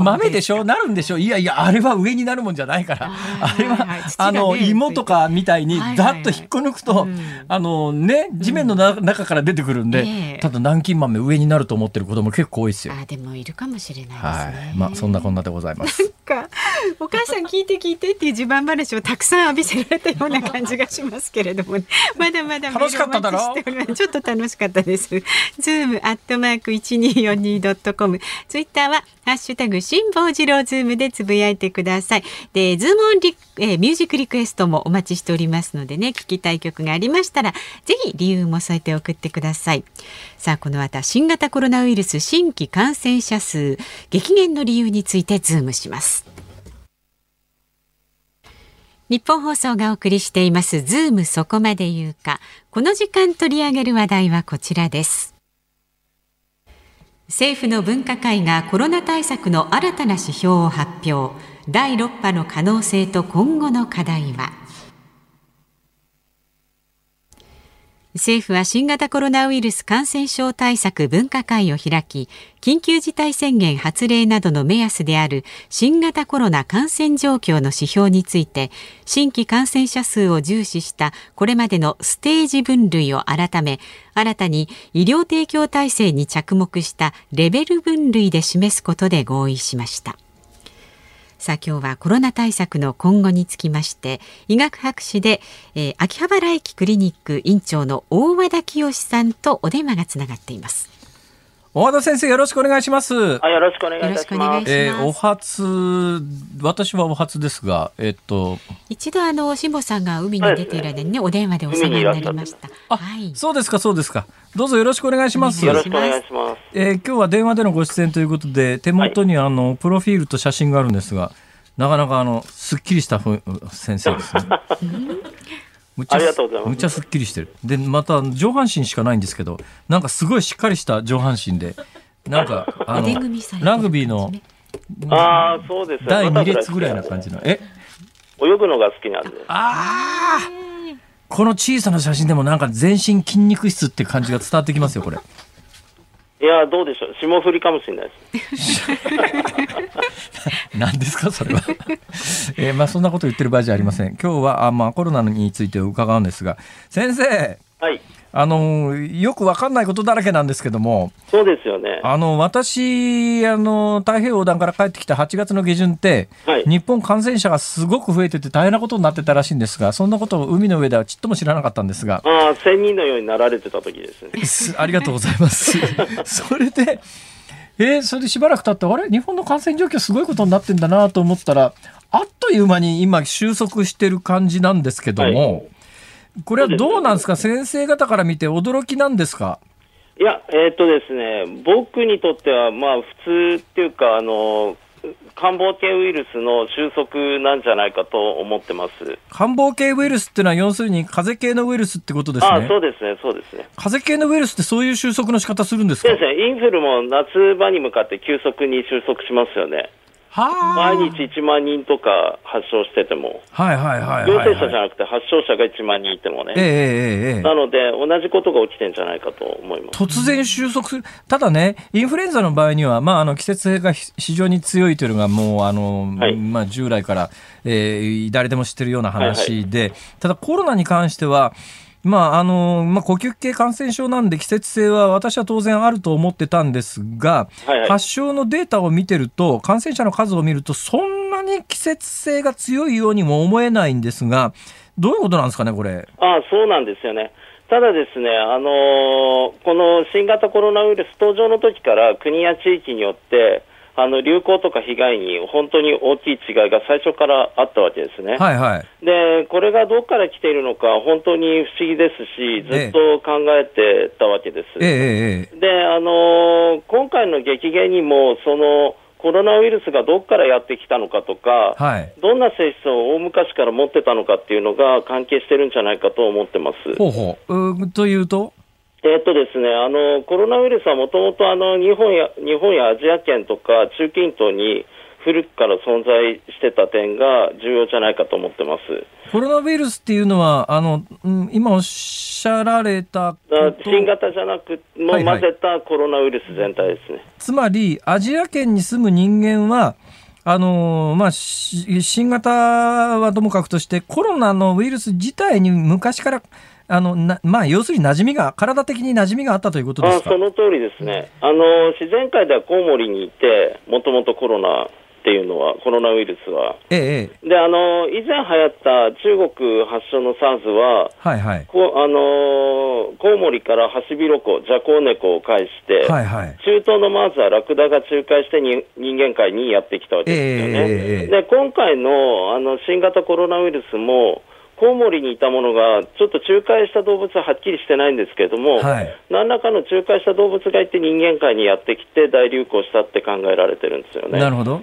Speaker 1: 豆でしょ？なるんでしょ？いやいや、あれは上になるもんじゃないから。あれは、あの、芋とかみたいに、ざっと引っこ抜くと、あのね、地面の中から出てくるんで、ただ南京豆上になると思ってる子供結構多いですよ。
Speaker 2: あ、でもいるかもしれないですね。
Speaker 1: まあ、そんなこんなでございます。
Speaker 2: なんか、[laughs] お母さん聞いて聞いてっていう自慢話をたくさん浴びせられたような感じがしますけれども、[laughs] まだまだ
Speaker 1: 楽しかっただろ？
Speaker 2: ちょっと楽しかったです。ズームアットマーク一二四二ドットコム。ツイッターはハッシュタグ辛坊治郎ズームでつぶやいてください。で、ズームオンリ、えー、ミュージックリクエストもお待ちしておりますのでね、聞きたい曲がありましたら、ぜひ理由も添えて送ってください。さあ、この後新型コロナウイルス新規感染者数激減の理由についてズームします。ニッポン放送がお送りしていますズームそこまで言うか。この時間取り上げる話題はこちらです。政府の分科会がコロナ対策の新たな指標を発表。第6波の可能性と今後の課題は。政府は新型コロナウイルス感染症対策分科会を開き緊急事態宣言発令などの目安である新型コロナ感染状況の指標について新規感染者数を重視したこれまでのステージ分類を改め新たに医療提供体制に着目したレベル分類で示すことで合意しました。さあ今日はコロナ対策の今後につきまして医学博士で、えー、秋葉原駅クリニック院長の大和田清さんとお電話がつながっています。
Speaker 1: 大和田先生よろしくお願いします。
Speaker 3: あよろしくお願いします。
Speaker 1: えー、お初私はお初ですが、えっと
Speaker 2: 一度あの辛坊さんが海に出ている間にね、お電話でお世話になりました。
Speaker 1: はい。そうですかそうですか。どうぞよろしくお願いします。
Speaker 3: よろしくお願いします。
Speaker 1: えー、今日は電話でのご出演ということで手元にあの、はい、プロフィールと写真があるんですが、なかなかあのすっきりした先生ですね。[laughs]
Speaker 3: むちゃ
Speaker 1: むちゃすっきりしてる。でまた上半身しかないんですけどなんかすごいしっかりした上半身でなんかあのラグビーの
Speaker 3: あそうです
Speaker 1: 第2列ぐらいな感じの。え
Speaker 3: 泳ぐのが好きなんで。
Speaker 1: ああこの小さな写真でもなんか全身筋肉質って感じが伝わってきますよこれ
Speaker 3: いやどうでしょう。霜降りかもしれないです。[laughs]
Speaker 1: 何ですかそれは。[laughs] えー、まあそんなこと言ってる場合じゃありません。今日はあまあコロナについて伺うんですが。先生
Speaker 3: はい
Speaker 1: あのよくわかんないことだらけなんですけども、
Speaker 3: そうですよね。
Speaker 1: あの私あの太平洋横断から帰ってきた8月の下旬って、はい、日本感染者がすごく増えてて大変なことになってたらしいんですが、そんなことを海の上ではちっとも知らなかったんですが、
Speaker 3: ああ、仙人のようになられてた時です
Speaker 1: ね。[laughs] ありがとうございます。[laughs] それで。えー、それでしばらく経ってあれ？日本の感染状況すごいことになってんだなと思ったらあっという間に今収束してる感じなんですけども、はいこれはどうなんですか、先生方から見て、驚きなんですか？
Speaker 3: いや、えー、っとですね、僕にとっては、まあ、普通っていうか、あの官房系ウイルスの収束なんじゃないかと思ってます
Speaker 1: 官房系ウイルスっていうのは、要するに風邪系のウイルスってことですね。
Speaker 3: あそうですね、そうですね。
Speaker 1: 風邪系のウイルスってそういう収束の仕方するんですか？
Speaker 3: ですね、インフルも夏場に向かって急速に収束しますよね。毎日1万人とか発症してても、
Speaker 1: はいはいはい、
Speaker 3: 陽性者じゃなくて発症者が1万人いてもね、
Speaker 1: えー、えー、
Speaker 3: なので同じことが起きてんじゃないかと思います。
Speaker 1: 突然収束する、ただね、インフルエンザの場合には、まあ、あの季節性が非常に強いというのが、もうあの、はい、まあ、従来から、えー、誰でも知ってるような話で、はいはい、ただコロナに関しては、まああのまあ、呼吸器系感染症なんで季節性は私は当然あると思ってたんですが、はいはい、発症のデータを見てると感染者の数を見るとそんなに季節性が強いようにも思えないんですがどういうことなんですかね、これ？
Speaker 3: あそうなんですよね。ただですね、あのー、この新型コロナウイルス登場の時から国や地域によってあの流行とか被害に本当に大きい違いが最初からあったわけですね。
Speaker 1: はいはい、
Speaker 3: で、これがどこから来ているのか本当に不思議ですし、ずっと考えてたわけです。
Speaker 1: え
Speaker 3: え、で、あの今回の激減にも、その、コロナウイルスがどこからやってきたのかとか、はい、どんな性質を大昔から持ってたのかっていうのが関係してるんじゃないかと思ってます。
Speaker 1: ほうほう。うというと？
Speaker 3: えっとですね、あのコロナウイルスはもともと日本や日本やアジア圏とか中近東に古くから存在してた点が重要じゃないかと思ってます。
Speaker 1: コロナウイルスっていうのは、あの、今おっしゃられた
Speaker 3: 新型じゃなくも混ぜたコロナウイルス全体ですね。はいはい、
Speaker 1: つまり、アジア圏に住む人間は、あのまあ、新型はともかくとして、コロナのウイルス自体に昔からあのなまあ、要するに馴染みが、体的に馴染みがあったということです
Speaker 3: か？あその通りですね、あの自然界ではコウモリにいて、もともとコロナっていうのは、コロナウイルスは。
Speaker 1: え
Speaker 3: え、であの以前流行った中国発祥の SARS は、
Speaker 1: はいはい、
Speaker 3: こあのコウモリからハシビロコウ、ジャコウネコを介して、
Speaker 1: はいはい、
Speaker 3: 中東のマーズはラクダが仲介してに人間界にやってきたわけですよね。え。で今回のあの新型コロナウイルスも、コウモリにいたものが、ちょっと仲介した動物ははっきりしてないんですけれども、はい、何らかの仲介した動物がいて人間界にやってきて大流行したって考えられてるんですよね。
Speaker 1: なるほど。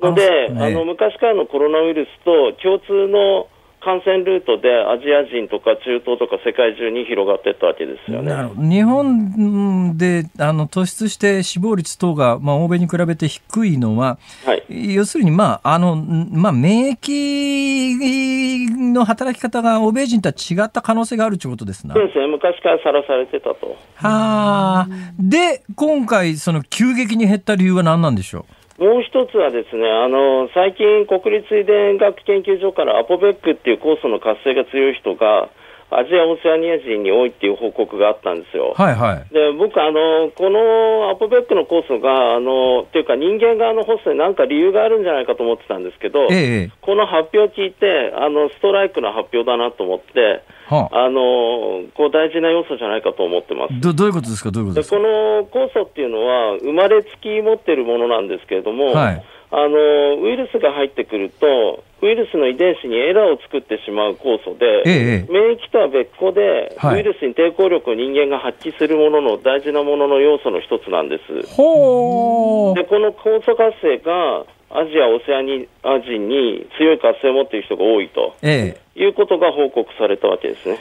Speaker 3: ので、あ、ね、の昔からのコロナウイルスと共通の感染ルートでアジア人とか中東とか世界中に広がっていったわけですよね。
Speaker 1: 日本であの突出して死亡率等が、まあ、欧米に比べて低いのは、はい、要するに、まああのまあ、免疫の働き方が欧米人とは違った可能性があるということです
Speaker 3: な。そうですね、昔からさらされてたと。
Speaker 1: はあ、で、今回、その急激に減った理由は何なんでしょう？
Speaker 3: もう一つはですね、あの、最近国立遺伝学研究所からアポベックっていう酵素の活性が強い人が、アジア・オセアニア人に多いっていう報告があったんですよ。
Speaker 1: はいはい。
Speaker 3: で、僕、あの、このアポベックの酵素が、あの、っていうか人間側のホストに何か理由があるんじゃないかと思ってたんですけど、
Speaker 1: ええ、
Speaker 3: この発表を聞いて、あの、ストライクの発表だなと思って、はあ、あのこう大事な要素じゃないかと思ってます。
Speaker 1: どどういうことですか、どういうことですか？
Speaker 3: この酵素っていうのは、生まれつき持ってるものなんですけれども、はい、あのウイルスが入ってくると、ウイルスの遺伝子にエラーを作ってしまう酵素で、ええ、免疫とは別個で、はい、ウイルスに抵抗力を人間が発揮するものの大事なものの要素の一つなんです。でこの酵素活性がアジア、オセアニア人に強い活性を持っている人が多いと、ええ、いうことが報告されたわけですね。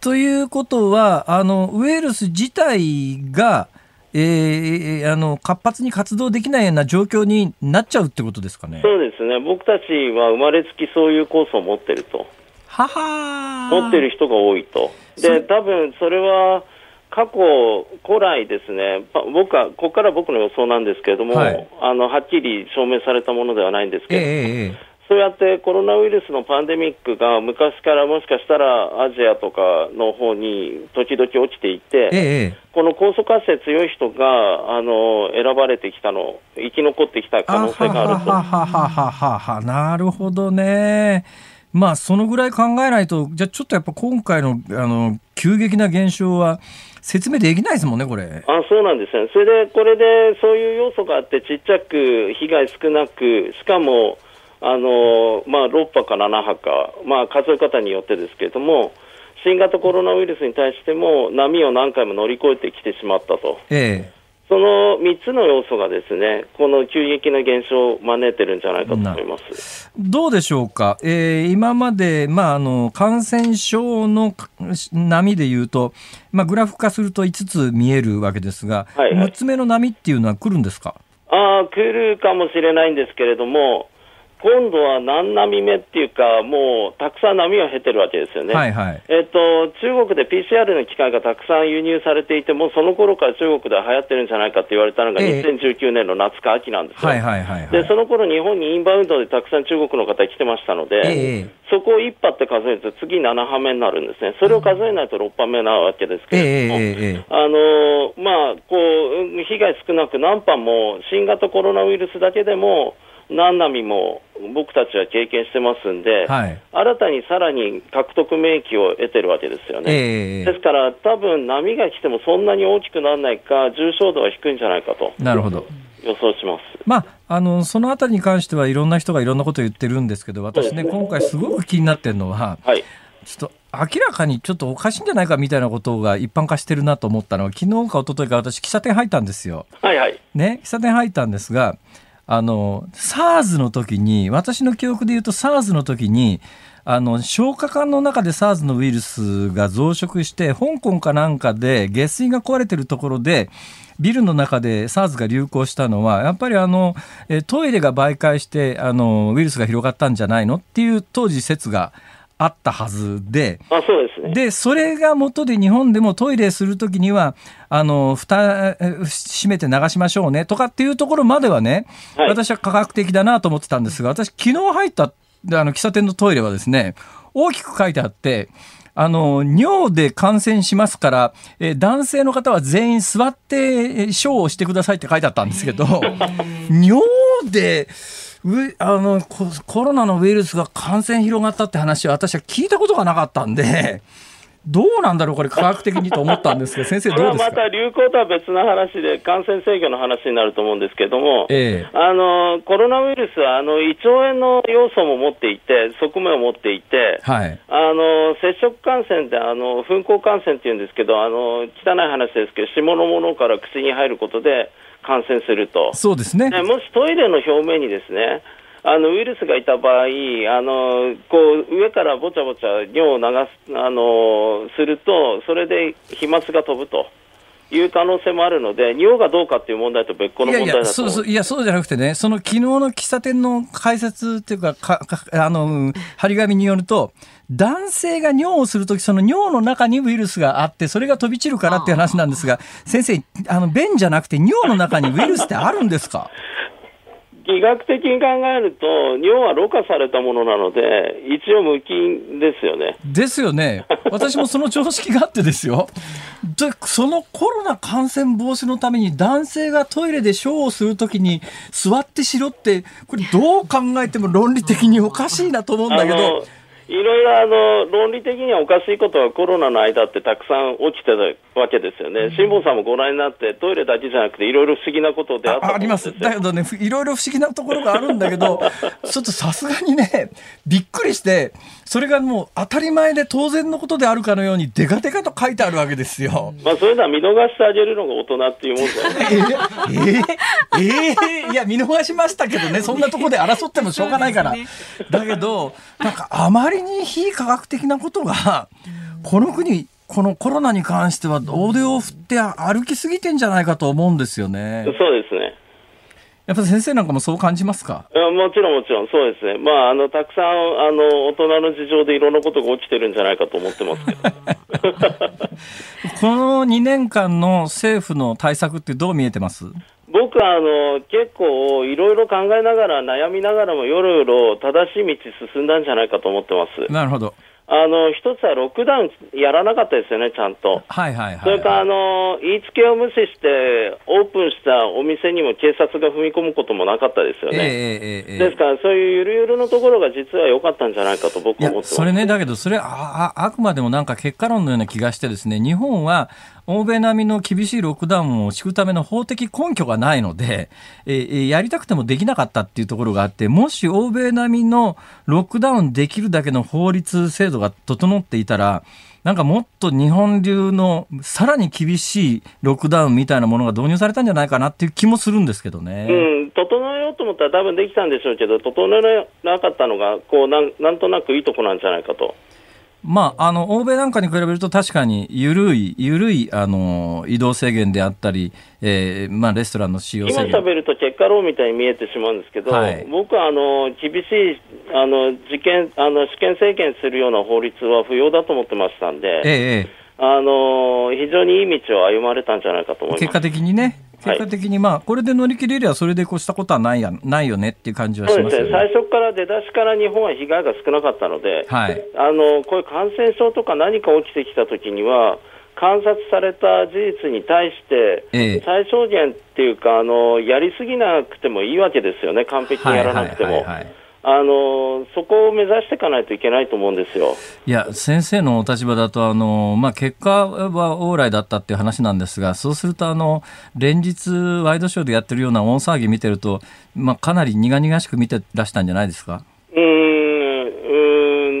Speaker 1: ということは、あのウイルス自体が、えー、あの活発に活動できないような状況になっちゃうってことですかね。
Speaker 3: そうですね。僕たちは生まれつきそういう酵素を持ってると。
Speaker 1: はは
Speaker 3: 持ってる人が多いと。で、多分それは、過去、古来ですね、僕は、ここから僕の予想なんですけれども、はい、あのはっきり証明されたものではないんですけど、えー、そうやってコロナウイルスのパンデミックが昔からもしかしたらアジアとかの方に時々落ちていて、えー、この高速活性強い人があの選ばれてきたの、生き残ってきた可能性があると。ははは
Speaker 1: ははなるほどね。まあ、そのぐらい考えないと、じゃあちょっとやっぱ今回のあの急激な現象は、説明できないですもんね、これ。
Speaker 3: あそうなんですね。それで、これでそういう要素があって、ちっちゃく、被害少なく、しかも、あのまあ、6波か7波か、まあ、数え方によってですけれども、新型コロナウイルスに対しても波を何回も乗り越えてきてしまったと。
Speaker 1: ええ。
Speaker 3: その3つの要素がですね、この急激な現象を招いてるんじゃないかと思います。
Speaker 1: どうでしょうか、えー、今まで、まあ、あの感染症の波でいうと、まあ、グラフ化すると5つ見えるわけですが、はいはい、6つ目の波っていうのは来るんですか？
Speaker 3: あ来るかもしれないんですけれども、今度は何波目っていうか、もうたくさん波を経てるわけですよね。
Speaker 1: はいはい、
Speaker 3: えっ、と、中国で PCR の機械がたくさん輸入されていて、もうその頃から中国では流行ってるんじゃないかって言われたのが、2019年の夏か秋なんですよ。
Speaker 1: はいはいはい、はい、
Speaker 3: で、その頃日本にインバウンドでたくさん中国の方来てましたので、えー、そこを1波って数えると次7波目になるんですね。それを数えないと6波目なわけですけれども、えー、あのまあ、こう、被害少なく何波も新型コロナウイルスだけでも、何波も僕たちは経験してますんで、はい、新たにさらに獲得免疫を得てるわけですよね。えー、ですから、多分波が来てもそんなに大きくならないか、重症度は低いんじゃないかと。
Speaker 1: なるほど
Speaker 3: 予想します、
Speaker 1: まあ、あのそのあたりに関してはいろんな人がいろんなことを言ってるんですけど、私ね、ね今回、すごく気になってるのは、はい、ちょっと明らかにちょっとおかしいんじゃないかみたいなことが一般化してるなと思ったのは、昨日か一昨日か私、喫茶店入ったんですよ。
Speaker 3: はいはい、
Speaker 1: ね、喫茶店入ったんですが、あの SARS の時に私の記憶で言うと SARS の時にあの消化管の中で SARS のウイルスが増殖して香港かなんかで下水が壊れてるところでビルの中で SARS が流行したのはやっぱりあのトイレが媒介してあのウイルスが広がったんじゃないのっていう当時説があったはずで、
Speaker 3: あそうですね。
Speaker 1: で、それが元で日本でもトイレするときには、あの、蓋、閉めて流しましょうねとかっていうところまではね、はい、私は科学的だなと思ってたんですが、私昨日入ったあの喫茶店のトイレはですね、大きく書いてあって、あの、尿で感染しますから、え男性の方は全員座ってショーをしてくださいって書いてあったんですけど、[laughs] [laughs] [laughs] 尿で、あのコロナのウイルスが感染広がったって話は私は聞いたことがなかったんで。[laughs] どうなんだろう、これ、科学的にと思ったんですけど、先生、どうですか？
Speaker 3: また流行とは別の話で、感染制御の話になると思うんですけれども、ええ、あのコロナウイルスはあの胃腸炎の要素も持っていて、側面を持っていて、はい、あの接触感染であの、噴光感染っていうんですけど、あの汚い話ですけど、下のものから口に入ることで、感染すると。
Speaker 1: そうですね。
Speaker 3: もしトイレの表面にですね、あのウイルスがいた場合、あのこう上からぼちゃぼちゃ尿を流すあのすると、それで飛沫が飛ぶと。いう可能性もあるので、尿がどうかっていう問題と別個の問題だといやいや
Speaker 1: そうそういやそうじゃなくてね、その昨日の喫茶店の解説っていうかかかあの張り紙によると、男性が尿をするとき、その尿の中にウイルスがあって、それが飛び散るからっていう話なんですが、先生、あの便じゃなくて、尿の中にウイルスってあるんですか？
Speaker 3: 医学的に考えると、尿はろ過されたものなので、一応無菌ですよね。
Speaker 1: ですよね。私もその常識があってですよ。で、そのコロナ感染防止のために男性がトイレでショーをするときに座ってしろって、これどう考えても論理的におかしいなと思うんだけど。
Speaker 3: いろいろあの論理的にはおかしいことはコロナの間ってたくさん起きてたわけですよね、辛坊さんもご覧になって、トイレだけじゃなくて、いろいろ不思議なことであった
Speaker 1: あります、だけどね、いろいろ不思議なところがあるんだけど、[laughs] ちょっとさすがにね、びっくりして、それがもう当たり前で当然のことであるかのように、でかでかと書いてあるわけですよ。
Speaker 3: まあ、そういうのは見逃してあげるのが大人っていうもんだよ
Speaker 1: ね。えー、えー、いや、見逃しましたけどね、そんなところで争ってもしょうがないから。だけど、なんかあまりりに非科学的なことが、この国、このコロナに関しては、大手を振って歩きすぎてんじゃないかと思うんですよね。
Speaker 3: そうですね。
Speaker 1: やっぱ先生なんかもそう感じますか？
Speaker 3: もちろんもちろん、そうですね。まあ、あの、たくさん、あの、大人の事情でいろんなことが起きてるんじゃないかと思ってますけど。[laughs]
Speaker 1: この2年間の政府の対策ってどう見えてます？
Speaker 3: 僕はあの結構いろいろ考えながら悩みながらもよろよろ正しい道進んだんじゃないかと思ってます。
Speaker 1: なるほど。
Speaker 3: あの一つはロックダウンやらなかったですよね、ちゃんと。
Speaker 1: はいはいはい、はい、
Speaker 3: それからあの言いつけを無視してオープンしたお店にも警察が踏み込むこともなかったですよね。えーえー、ですから、そういうゆるゆるのところが実は良かったんじゃないかと僕は思ってます。
Speaker 1: それね、だけど、それああくまでもなんか結果論のような気がしてですね、日本は欧米並みの厳しいロックダウンを敷くための法的根拠がないので、えー、やりたくてもできなかったっていうところがあって、もし欧米並みのロックダウンできるだけの法律制度が整っていたら、なんかもっと日本流のさらに厳しいロックダウンみたいなものが導入されたんじゃないかなっていう気もするんですけどね。
Speaker 3: うん、整えようと思ったら多分できたんでしょうけど、整えなかったのが、こうなん、なんとなくいいとこなんじゃないかと。
Speaker 1: まあ、あの欧米なんかに比べると確かに緩い緩いあの移動制限であったり、えーまあ、レストランの使用制
Speaker 3: 限。今べると結果論みたいに見えてしまうんですけど、はい、僕はあの厳しいあの事件あの試験制限するような法律は不要だと思ってましたんで、ええ、あの非常にいい道を歩まれたんじゃないかと思います。
Speaker 1: 結果的にね。結果的に、まあ、これで乗り切れれば、それで越したことはないやないよねっていう感じはします、ね、そうですね、
Speaker 3: 最初から出だしから日本は被害が少なかったので、はい、あのこういう感染症とか何か起きてきたときには、観察された事実に対して、最小限っていうかあの、やりすぎなくてもいいわけですよね、完璧にやらなくても。はいはいはいはいあのそこを目指していかないといけないと思うんですよ。
Speaker 1: いや先生のお立場だとあの、まあ、結果は往来だったっていう話なんですがそうするとあの連日ワイドショーでやってるような大騒ぎ見てると、まあ、かなり苦々しく見てらしたんじゃないですか？
Speaker 3: うんう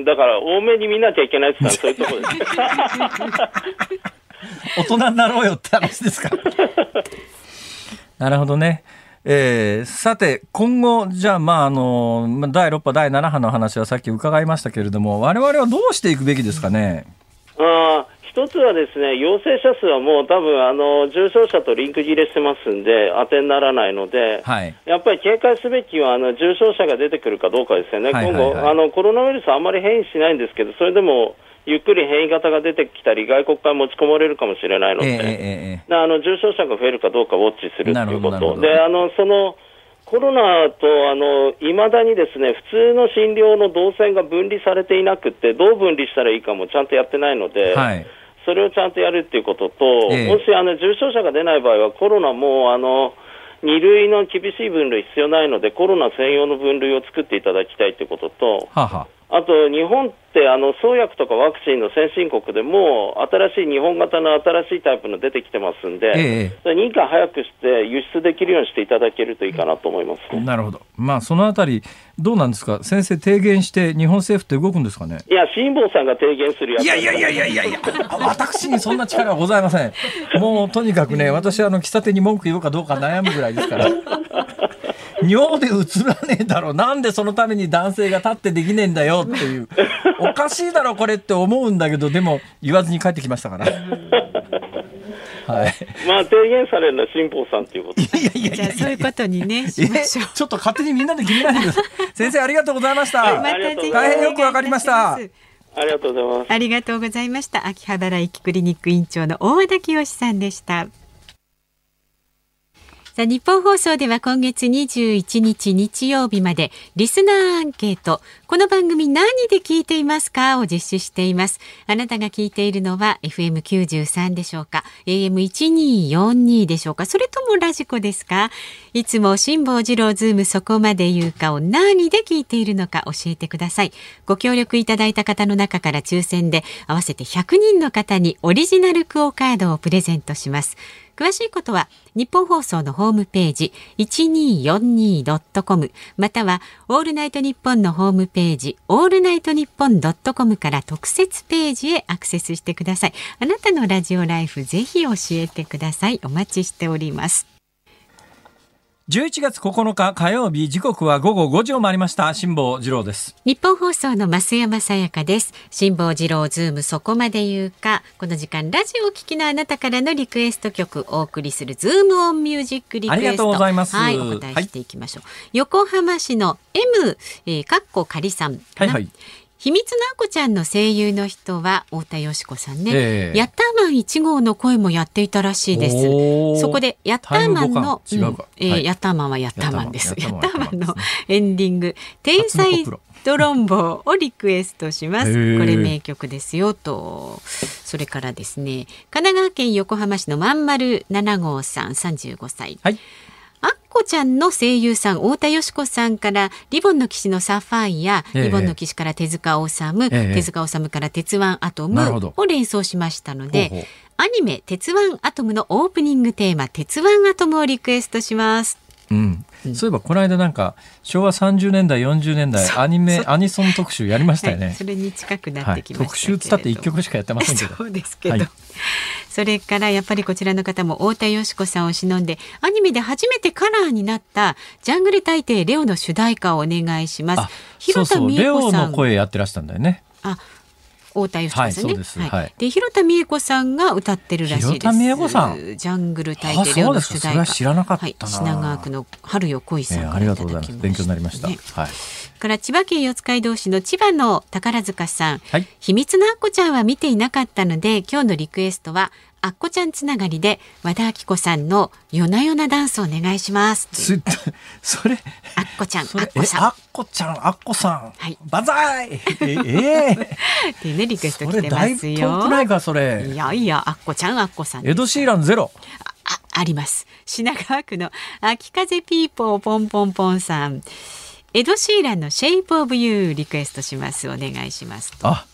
Speaker 3: んだから多めに見なきゃいけないって言ったらそういうところです。[laughs] 大
Speaker 1: 人になろうよって話ですか [laughs] なるほどね。えー、さて、今後、じゃあ、まあ、あの、第6波、第7波の話はさっき伺いましたけれども、我々はどうしていくべきですかね？
Speaker 3: あ一つはですね、陽性者数はもう多分あの重症者とリンク切れしてますんで、当てにならないので、はい、やっぱり警戒すべきはあの重症者が出てくるかどうかですよね、今後あの、コロナウイルスあんまり変異しないんですけど、それでもゆっくり変異型が出てきたり、外国から持ち込まれるかもしれないので、えーえー、あの重症者が増えるかどうかウォッチするということ、であのそのコロナといまだにですね普通の診療の動線が分離されていなくて、どう分離したらいいかもちゃんとやってないので。はい。それをちゃんとやるっていうことと、えもしあの重症者が出ない場合は、コロナもあの2類の厳しい分類必要ないので、コロナ専用の分類を作っていただきたいということと、ははあと日本ってあの創薬とかワクチンの先進国でも新しい日本型の新しいタイプの出てきてますんで、ええ、認可早くして輸出できるようにしていただけるといいかなと思います、
Speaker 1: なるほど、まあ、そのあたり、どうなんですか、先生、提言して、日本政府って動くんですかね？
Speaker 3: いや、辛坊さんが提言するやつ。
Speaker 1: いやいやいやいやいや。いや、私にそんな力はございません、もうとにかくね、私、あの喫茶店に文句言おうかどうか悩むぐらいですから。尿で映らねえだろ。なんでそのために男性が立ってできねえんだよ。っていう。おかしいだろこれって思うんだけど。でも言わずに帰ってきましたから。
Speaker 3: はい、まあ提言されるのは辛坊さんということ。い
Speaker 2: やいやいやそういうことにねしましょう。
Speaker 1: ちょっと勝手にみんなで決めないでください。先生ありがとうございました、ま、大変よくわかりました。あ
Speaker 3: りがとうございます。
Speaker 2: ありがとうございました。秋葉原駅クリニック院長の大和田清さんでした日本放送では今月21日日曜日までリスナーアンケート。この番組何で聞いていますか？を実施しています。あなたが聞いているのは FM93 でしょうか？AM1242 でしょうか？それともラジコですか？いつも辛坊治郎ズームそこまで言うかを何で聞いているのか教えてください。ご協力いただいた方の中から抽選で合わせて100人の方にオリジナルクオカードをプレゼントします。詳しいことはニッポン放送のホームページ 1242.com またはオールナイトニッポンのホームページオールナイトニッポン .com から特設ページへアクセスしてください。あなたのラジオライフぜひ教えてください。お待ちしております。
Speaker 1: 11月9日火曜日時刻は午後5時を回りました。辛坊治郎です。
Speaker 2: ニッポン放送の増山さやかです。辛坊治郎ズームそこまで言うか。この時間ラジオお聞きのあなたからのリクエスト曲お送りするズームオンミュージックリクエストあり
Speaker 1: がとうございます。
Speaker 2: はいお答えしていきましょう、はい、横浜市の M えー、かっこかりさんはいはい秘密のあこちゃんの声優の人は太田よし子さんね、えー、ヤッターマン1号の声もやっていたらしいです。そこでヤッターマンの、うん、えーはい、ヤッターマンはヤッターマンです。ヤッターマンのエンディング天才ドロンボをリクエストします。これ名曲ですよと。それからですね神奈川県横浜市のまんまる7号さん35歳、はいこちゃんの声優さん太田よし子さんからリボンの騎士のサファイア、ええ、リボンの騎士から手塚治虫、え、手塚治虫から鉄腕アトムを連想しましたのでアニメ鉄腕アトムのオープニングテーマ鉄腕アトムをリクエストします。
Speaker 1: うん、そういえばこの間なんか昭和30年代40年代アニメアニソン特集やりましたよね、はい、
Speaker 2: それに近くなってきまし
Speaker 1: た、はい、特集つったって一曲しかやってませんけど。
Speaker 2: そうですけど、はい、それからやっぱりこちらの方も太田よし子さんを忍んでアニメで初めてカラーになったジャングル大帝レオの主題歌をお願いします。
Speaker 1: 広田美恵子さん。の声やってらしたんだよね。
Speaker 2: あ太田よし子さんね。はい、で広田美恵子さんが歌ってるらしいです。広田美恵子さん。ジャングル大帝の主題歌。
Speaker 1: 知らなかったはい、
Speaker 2: 品川区の春よ恋さん、え
Speaker 1: ー、ありがとうございます。勉強になりました。はい。
Speaker 2: から千葉県四街道市の千葉の宝塚さん、はい、秘密のあっこちゃんは見ていなかったので今日のリクエストはあっこちゃんつながりで和田アキ子さんの夜な夜なダンスお願いします。[laughs]
Speaker 1: それ
Speaker 2: あっこちゃんあっこさ
Speaker 1: んあっこちゃんあっこさんはい万歳ええー、[laughs]
Speaker 2: でねリクエスト来てますよ。
Speaker 1: 遠くないかそれ。
Speaker 2: いやいやあっこちゃんあっこさん。
Speaker 1: エドシーランゼロ。
Speaker 2: ああります。品川区の秋風ピーポーポンポンポンさん。エドシーランのシェイプオブユーリクエストしますお願いしますあ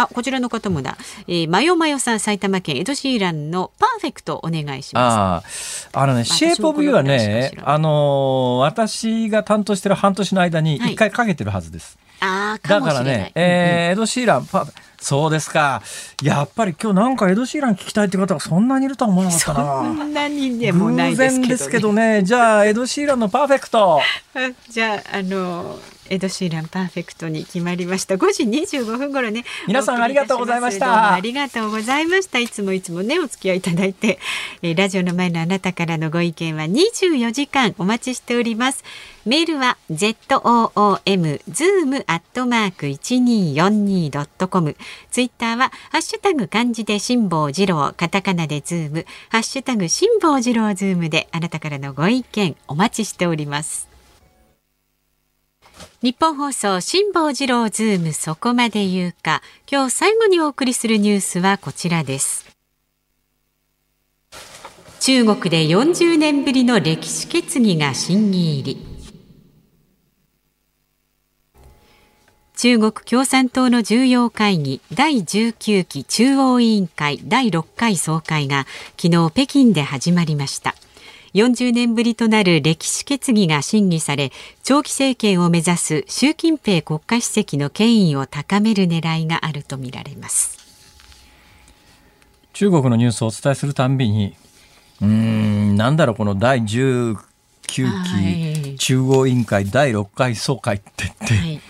Speaker 2: あこちらの方もだ、えー、マヨマヨさん埼玉県エドシーランのパーフェクトお願いしま
Speaker 1: すあのねシェイプオブユーはねあのー、私が担当してる半年の間に一回かけてるはずです、
Speaker 2: はい、あ
Speaker 1: だからね、えー、エド・シーランパそうですか。やっぱり今日なんかエド・シーラン聞きたいって方がそんなにいるとは思わなかったな。
Speaker 2: そんなにでもないですけど、
Speaker 1: ね、ですけどね。じゃあエド・シーランのパーフェクト。[laughs]
Speaker 2: じゃああのエドシーランパーフェクトに決まりました。5時25分頃ね
Speaker 1: 皆さんありがとうございました。
Speaker 2: ありがとうございました。いつもいつもねお付き合いいただいて、えー、ラジオの前のあなたからのご意見は24時間お待ちしております。メールは z o o m zoom アットマーク一二四二ドットコム。ツイッターはハッシュタグ漢字で辛坊治郎、カタカナでズーム、ハッシュタグ辛坊治郎ズームであなたからのご意見お待ちしております。ニッポン放送辛坊治郎ズームそこまで言うか。今日最後にお送りするニュースはこちらです。中国で40年ぶりの歴史決議が審議入り。中国共産党の重要会議第19期中央委員会第6回総会が昨日北京で始まりました。40年ぶりとなる歴史決議が審議され長期政権を目指す習近平国家主席の権威を高める狙いがあるとみられます。
Speaker 1: 中国のニュースをお伝えするたんびにうんなんだろうこの第19期中央委員会第6回総会って言って、はい、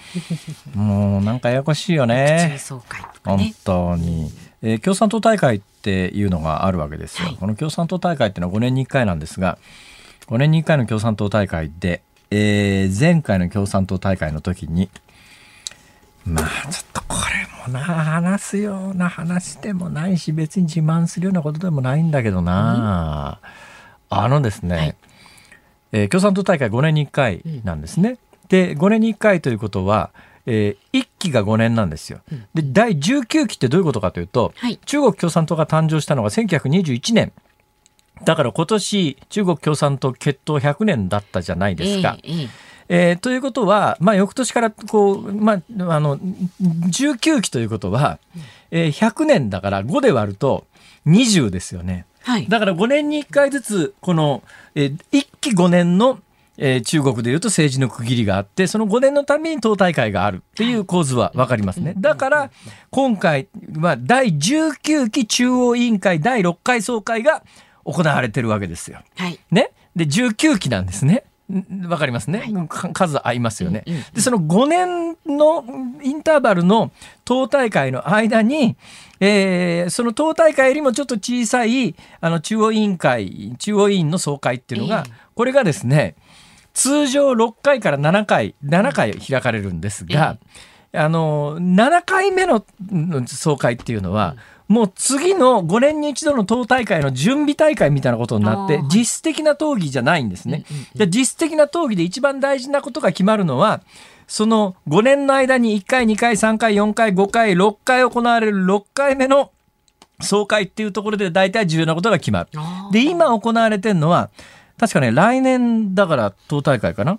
Speaker 1: もうなんかややこしいよね。[laughs] 本当に、えー、共産党大会っていうのがあるわけですよ、はい、この共産党大会っていうのは5年に1回なんですが5年に1回の共産党大会で、えー、前回の共産党大会の時にまあちょっとこれもな話すような話でもないし別に自慢するようなことでもないんだけどな、うん、あのですね、はい、えー、共産党大会5年に1回なんですね。うん、で5年に1回ということはえー、1期が5年なんですよ。で第19期ってどういうことかというと、はい、中国共産党が誕生したのが1921年。だから今年中国共産党決闘100年だったじゃないですか。えーえーえー、ということは、まあ、翌年からこう、まあ、あの19期ということは、えー、100年だから5で割ると20ですよね。はい、だから5年に1回ずつこの、えー、1期5年のえー、中国でいうと政治の区切りがあってその5年のために党大会があるっていう構図は分かりますね。だから今回は第19期中央委員会第6回総会が行われてるわけですよ。はい、ね、で19期なんですね。わかりますね、はい、数合いますよね。でその5年のインターバルの党大会の間に、えー、その党大会よりもちょっと小さいあの中央委員会中央委員の総会っていうのが、これがですね通常6回から7回7回開かれるんですが、あの7回目の総会っていうのは、もう次の5年に一度の党大会の準備大会みたいなことになって、実質的な討議じゃないんですね。じゃ実質的な討議で一番大事なことが決まるのは、その5年の間に1回、2回、3回、4回、5回、6回行われる6回目の総会っていうところで大体重要なことが決まる。で、今行われてるのは、確かね、来年だから党大会かな？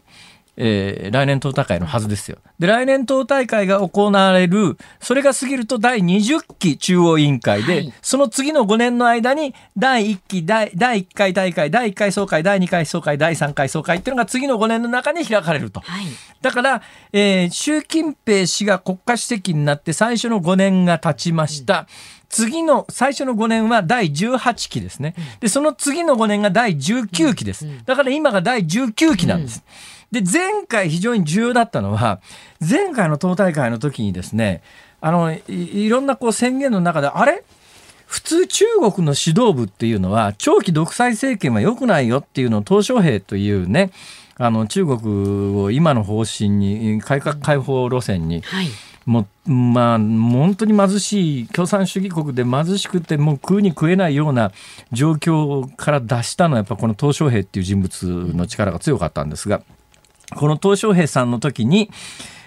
Speaker 1: えー、来年党大会のはずですよ。で、来年党大会が行われる、それが過ぎると第20期中央委員会で、はい、その次の5年の間に第1期、第第1回大会、第1回総会、第2回総会、第3回総会っていうのが次の5年の中に開かれると。はい、だから、えー、習近平氏が国家主席になって最初の5年が経ちました。うん次の最初の5年は第18期ですね。で、その次の5年が第19期です。だから今が第19期なんです。で、前回非常に重要だったのは、前回の党大会の時にですね、あの、いいろんなこう宣言の中で、あれ？普通中国の指導部っていうのは、長期独裁政権は良くないよっていうのを鄧小平というね、あの中国を今の方針に改革開放路線に、はいもうまあ本当に貧しい共産主義国で貧しくてもう食うに食えないような状況から脱したのはやっぱこの鄧小平っていう人物の力が強かったんですがこの鄧小平さんの時に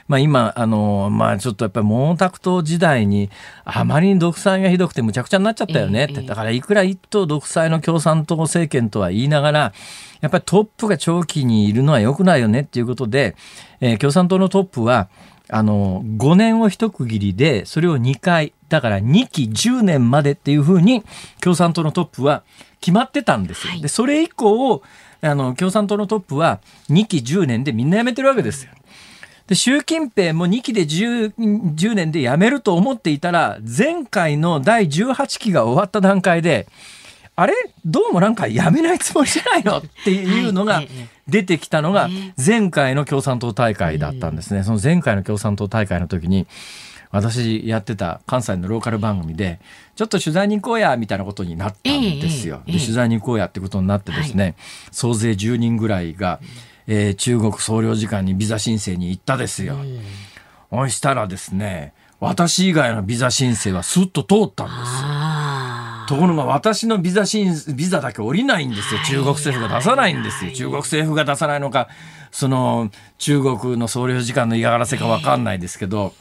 Speaker 1: まあ、今、あの、まあ、ちょっとやっぱり毛沢東時代に、あまりに独裁がひどくてむちゃくちゃになっちゃったよねって。だから、いくら一党独裁の共産党政権とは言いながら、やっぱりトップが長期にいるのは良くないよねっていうことで、えー、共産党のトップは、あの、5年を一区切りで、それを2回、だから2期10年までっていうふうに、共産党のトップは決まってたんですよ。はい、で、それ以降、あの、共産党のトップは2期10年でみんな辞めてるわけですよ。で習近平も2期で 10, 10年で辞めると思っていたら前回の第18期が終わった段階であれ？どうもなんかやめないつもりじゃないの？っていうのが出てきたのが前回の共産党大会だったんですね。その前回の共産党大会の時に私やってた関西のローカル番組でちょっと取材に行こうやみたいなことになったんですよ。で取材に行こうやってことになってですね、総勢10人ぐらいが、えー、中国総領事館にビザ申請に行ったですよ。そしたらですね私以外のビザ申請はスッと通ったんです。ところが私のビザ申ビザだけ降りないんですよ。中国政府が出さないんですよ。中国政府が出さないのかその中国の総領事館の嫌がらせか分かんないですけど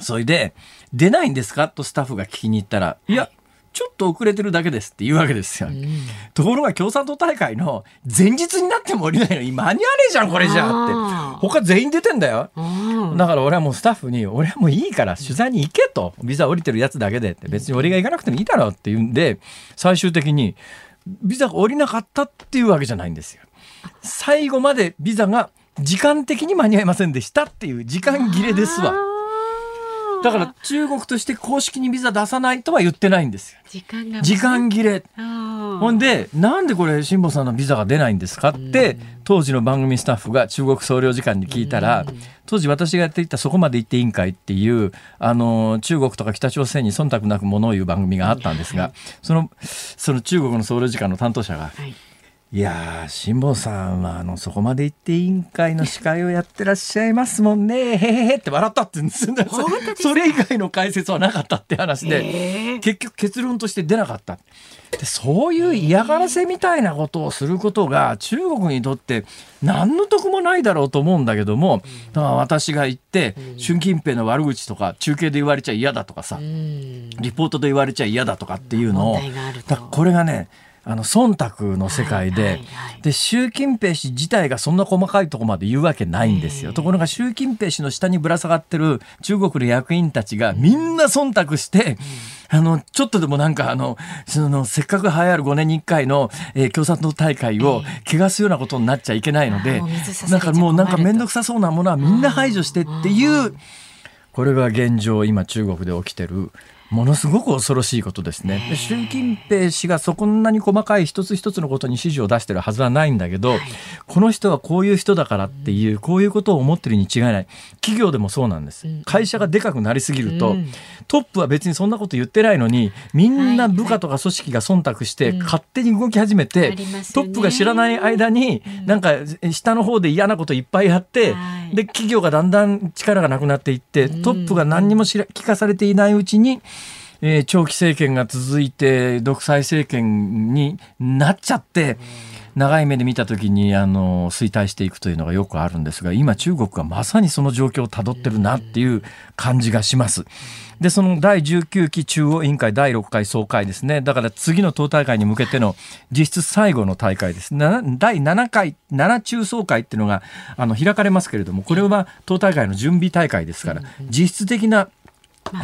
Speaker 1: それで出ないんですか？とスタッフが聞きに行ったらいやちょっと遅れてるだけですって言うわけですよ。うん、ところが共産党大会の前日になっても降りないのに間に合わねえじゃんこれじゃって。他全員出てんだよ。だから俺はもうスタッフに俺はもういいから取材に行けと。ビザ降りてるやつだけでって。別に俺が行かなくてもいいだろうって言うんで最終的にビザが降りなかったっていうわけじゃないんですよ。最後までビザが時間的に間に合いませんでしたっていう時間切れですわ。だから中国として公式にビザ出さないとは言ってないんですよ。時間が。時間切れ。ほんで、なんでこれ辛坊さんのビザが出ないんですかって、当時の番組スタッフが中国総領事館に聞いたら、当時私がやっていたそこまで行っていいんかいっていう、あの、中国とか北朝鮮に忖度なくものを言う番組があったんですが、その、その中国の総領事館の担当者が、はいいや辛坊さんはあのそこまで行って委員会の司会をやってらっしゃいますもんね。[laughs] へへへって笑ったって言うんです [laughs] それ以外の解説はなかったって話で。結局結論として出なかった。でそういう嫌がらせみたいなことをすることが中国にとって何の得もないだろうと思うんだけどもだから私が言って習近平の悪口とか中継で言われちゃ嫌だとかさリポートで言われちゃ嫌だとかっていうのをこれがねあの忖度の世界ではいはいはい、で習近平氏自体がそんな細かいところまで言うわけないんですよ。ところが習近平氏の下にぶら下がってる中国の役員たちがみんな忖度して、うん、あのちょっとでもなんかあのそのせっかく流行る5年に1回の、えー、共産党大会を汚すようなことになっちゃいけないので、えー、なんかもうなんか面倒くさそうなものはみんな排除してっていう。これが現状今中国で起きてるものすごく恐ろしいことですね。で習近平氏がそこんなに細かい一つ一つのことに指示を出してるはずはないんだけど、はい、この人はこういう人だからっていう、こういうことを思ってるに違いない。企業でもそうなんです。会社がでかくなりすぎると、うん、トップは別にそんなこと言ってないのに、みんな部下とか組織が忖度して、勝手に動き始めて、トップが知らない間に、なんか下の方で嫌なこといっぱいやって、で、企業がだんだん力がなくなっていって、トップが何にも聞かされていないうちに、えー、長期政権が続いて独裁政権になっちゃって、長い目で見た時にあの衰退していくというのがよくあるんですが今中国がまさにその状況をたどってるなっていう感じがします。でその第19期中央委員会第6回総会ですね。だから次の党大会に向けての実質最後の大会です。第7回7中総会っていうのがあの開かれますけれどもこれは党大会の準備大会ですから実質的な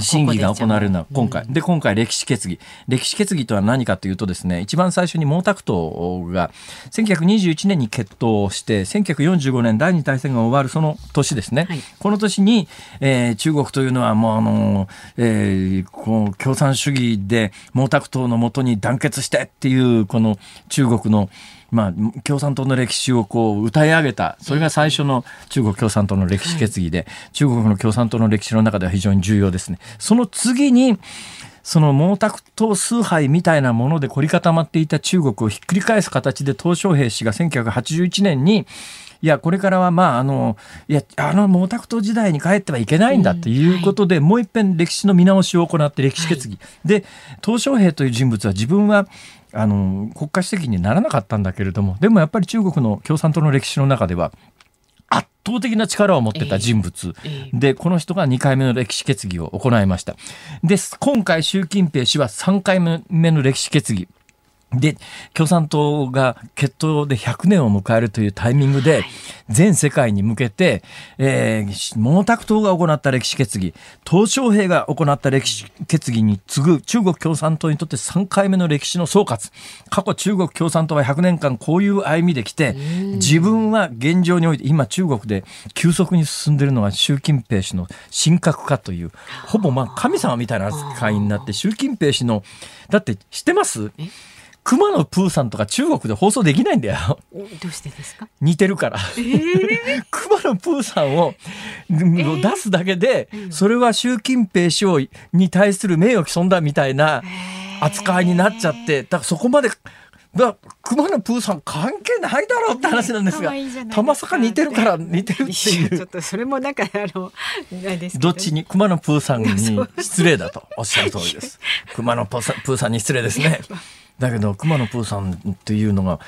Speaker 1: 審議が行われるのは今回、で今回歴史決議。歴史決議とは何かというとですね一番最初に毛沢東が1921年に決闘して1945年第二大戦が終わるその年ですね、はい、この年に、えー、中国というのはもうあの、えー、こう共産主義で毛沢東のもとに団結してっていうこの中国のまあ、共産党の歴史をこう歌い上げたそれが最初の中国共産党の歴史決議で、はい、中国の共産党の歴史の中では非常に重要ですね。その次にその毛沢東崇拝みたいなもので凝り固まっていた中国をひっくり返す形で鄧小平氏が1981年にいやこれからはまああのいやあの毛沢東時代に帰ってはいけないんだということで、うんはい、もう一遍歴史の見直しを行って歴史決議、はい、で鄧小平という人物は自分はあの国家主席にならなかったんだけれどもでもやっぱり中国の共産党の歴史の中では圧倒的な力を持ってた人物、でこの人が2回目の歴史決議を行いました。で今回習近平氏は3回目の歴史決議で共産党が決闘で100年を迎えるというタイミングで、全世界に向けて、えー、毛沢東が行った歴史決議鄧小平が行った歴史決議に次ぐ中国共産党にとって3回目の歴史の総括。過去中国共産党は100年間こういう歩みできて自分は現状において今中国で急速に進んでいるのは習近平氏の神格化というほぼまあ神様みたいな扱いになって習近平氏のだって知ってます？熊野プーさんとか中国で放送できないんだよ。
Speaker 2: どうしてですか？
Speaker 1: 似てるから。えー、熊野プーさんを、出すだけで、それは習近平氏をに対する名誉毀損だみたいな扱いになっちゃって、だからそこまで、だ熊野プーさん関係ないだろうって話なんですが、たまさか似てるから似てるっていう。
Speaker 2: ちょっとそれもなんかあの、
Speaker 1: どっちに？熊野プーさんに失礼だとおっしゃる通りです。[laughs] 熊野プーさんに失礼ですね。だけど熊野プーさんっていうのが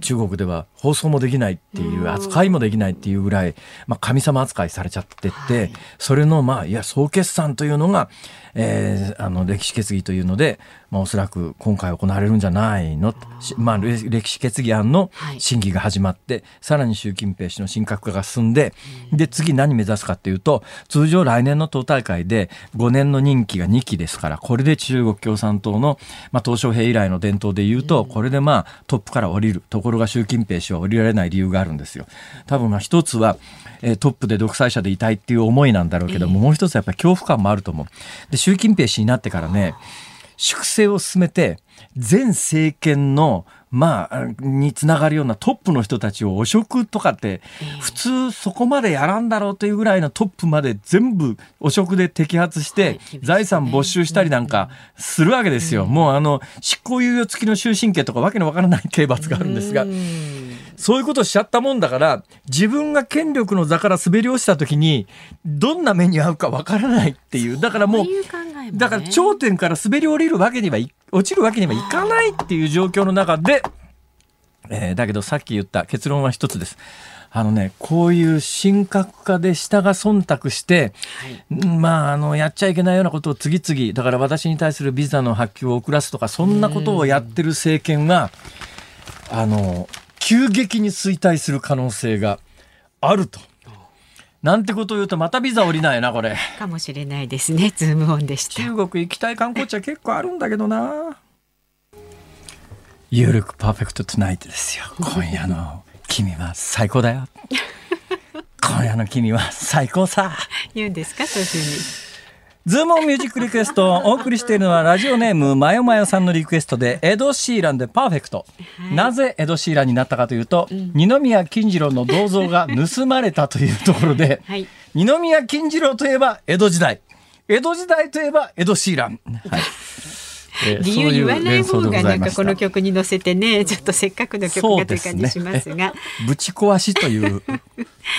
Speaker 1: 中国では放送もできないっていう扱いもできないっていうぐらい、まあ、神様扱いされちゃってってそれのまあいや総決算というのがえー、あの歴史決議というので、まあ、おそらく今回行われるんじゃないの？まあ、歴史決議案の審議が始まって、はい、さらに習近平氏の神格化が進んで、で次何目指すかというと通常来年の党大会で5年の任期が2期ですからこれで中国共産党の、まあ、鄧小平以来の伝統でいうと、これでまあトップから降りるところが習近平氏は降りられない理由があるんですよ。多分まあ一つはえトップで独裁者でいたいっていう思いなんだろうけども、もう一つはやっぱり恐怖感もあると思う。で習近平氏になってからね粛清を進めて前政権のまあ、につながるようなトップの人たちを汚職とかって普通そこまでやらんだろうというぐらいのトップまで全部汚職で摘発して財産没収したりなんかするわけですよ。もうあの執行猶予付きの終身刑とかわけのわからない刑罰があるんですがそういうことをしちゃったもんだから自分が権力の座から滑り落ちた時にどんな目に遭うかわからないっていう。だからもうだから頂点から滑り降りるわけにはい落ちるわけにはいかないっていう状況の中で、えー、だけどさっき言った結論は一つです。あのね、こういう神格化で下が忖度して、はい、まあ、あの、やっちゃいけないようなことを次々、だから私に対するビザの発給を遅らすとか、そんなことをやってる政権は、あの、急激に衰退する可能性があると。なんてことを言うとまたビザ降りないなこれ。
Speaker 2: かもしれないですねズームオンでした。
Speaker 1: 中国行きたい観光地は結構あるんだけどな。You look perfect tonight ですよ。[laughs] 今夜の君は最高だよ。今夜の君は最高さ。[laughs]
Speaker 2: 言うんですかそういうふうに
Speaker 1: ズームオンミュージックリクエストをお送りしているのはラジオネームマヨマヨさんのリクエストでエド・シーランでパーフェクト、はい、なぜエド・シーランになったかというと、うん、二宮金次郎の銅像が盗まれたというところで、はい、二宮金次郎といえば江戸時代。江戸時代といえばエド・シーラン、はい
Speaker 2: 理由言わない方がなんかこの曲に乗せてねちょっとせっかくの曲がという感じしますが、ね、
Speaker 1: ぶち壊しという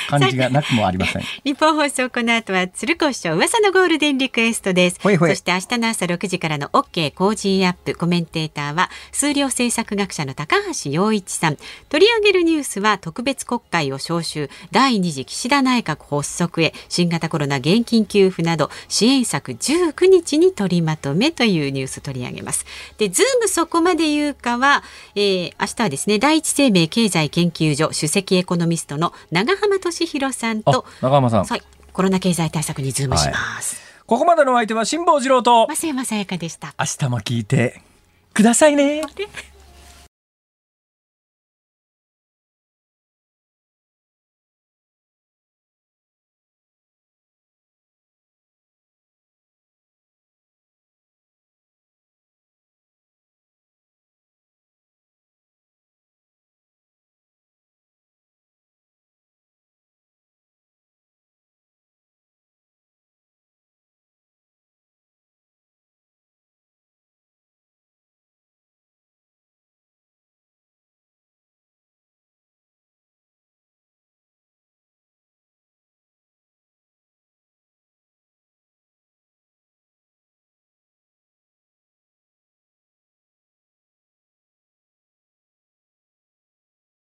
Speaker 1: 感じがなくもありません。[laughs]
Speaker 2: ニッポン放送この後は鶴光師匠噂のゴールデンリクエストです。そして明日の朝6時からの OK コージーアップコメンテーターは数量政策学者の高橋洋一さん。取り上げるニュースは特別国会を招集。第二次岸田内閣発足へ。新型コロナ現金給付など支援策19日に取りまとめというニュース取り上げます。でズームそこまで言うかは、えー、明日はですね第一生命経済研究所首席エコノミストの永濱利廣さんと
Speaker 1: 長浜さん、
Speaker 2: はい、コロナ経済対策にズームします、
Speaker 1: はい、ここまでのお相手は辛坊治郎と
Speaker 2: 増山さやかでした。
Speaker 1: 明日も聞いてくださいね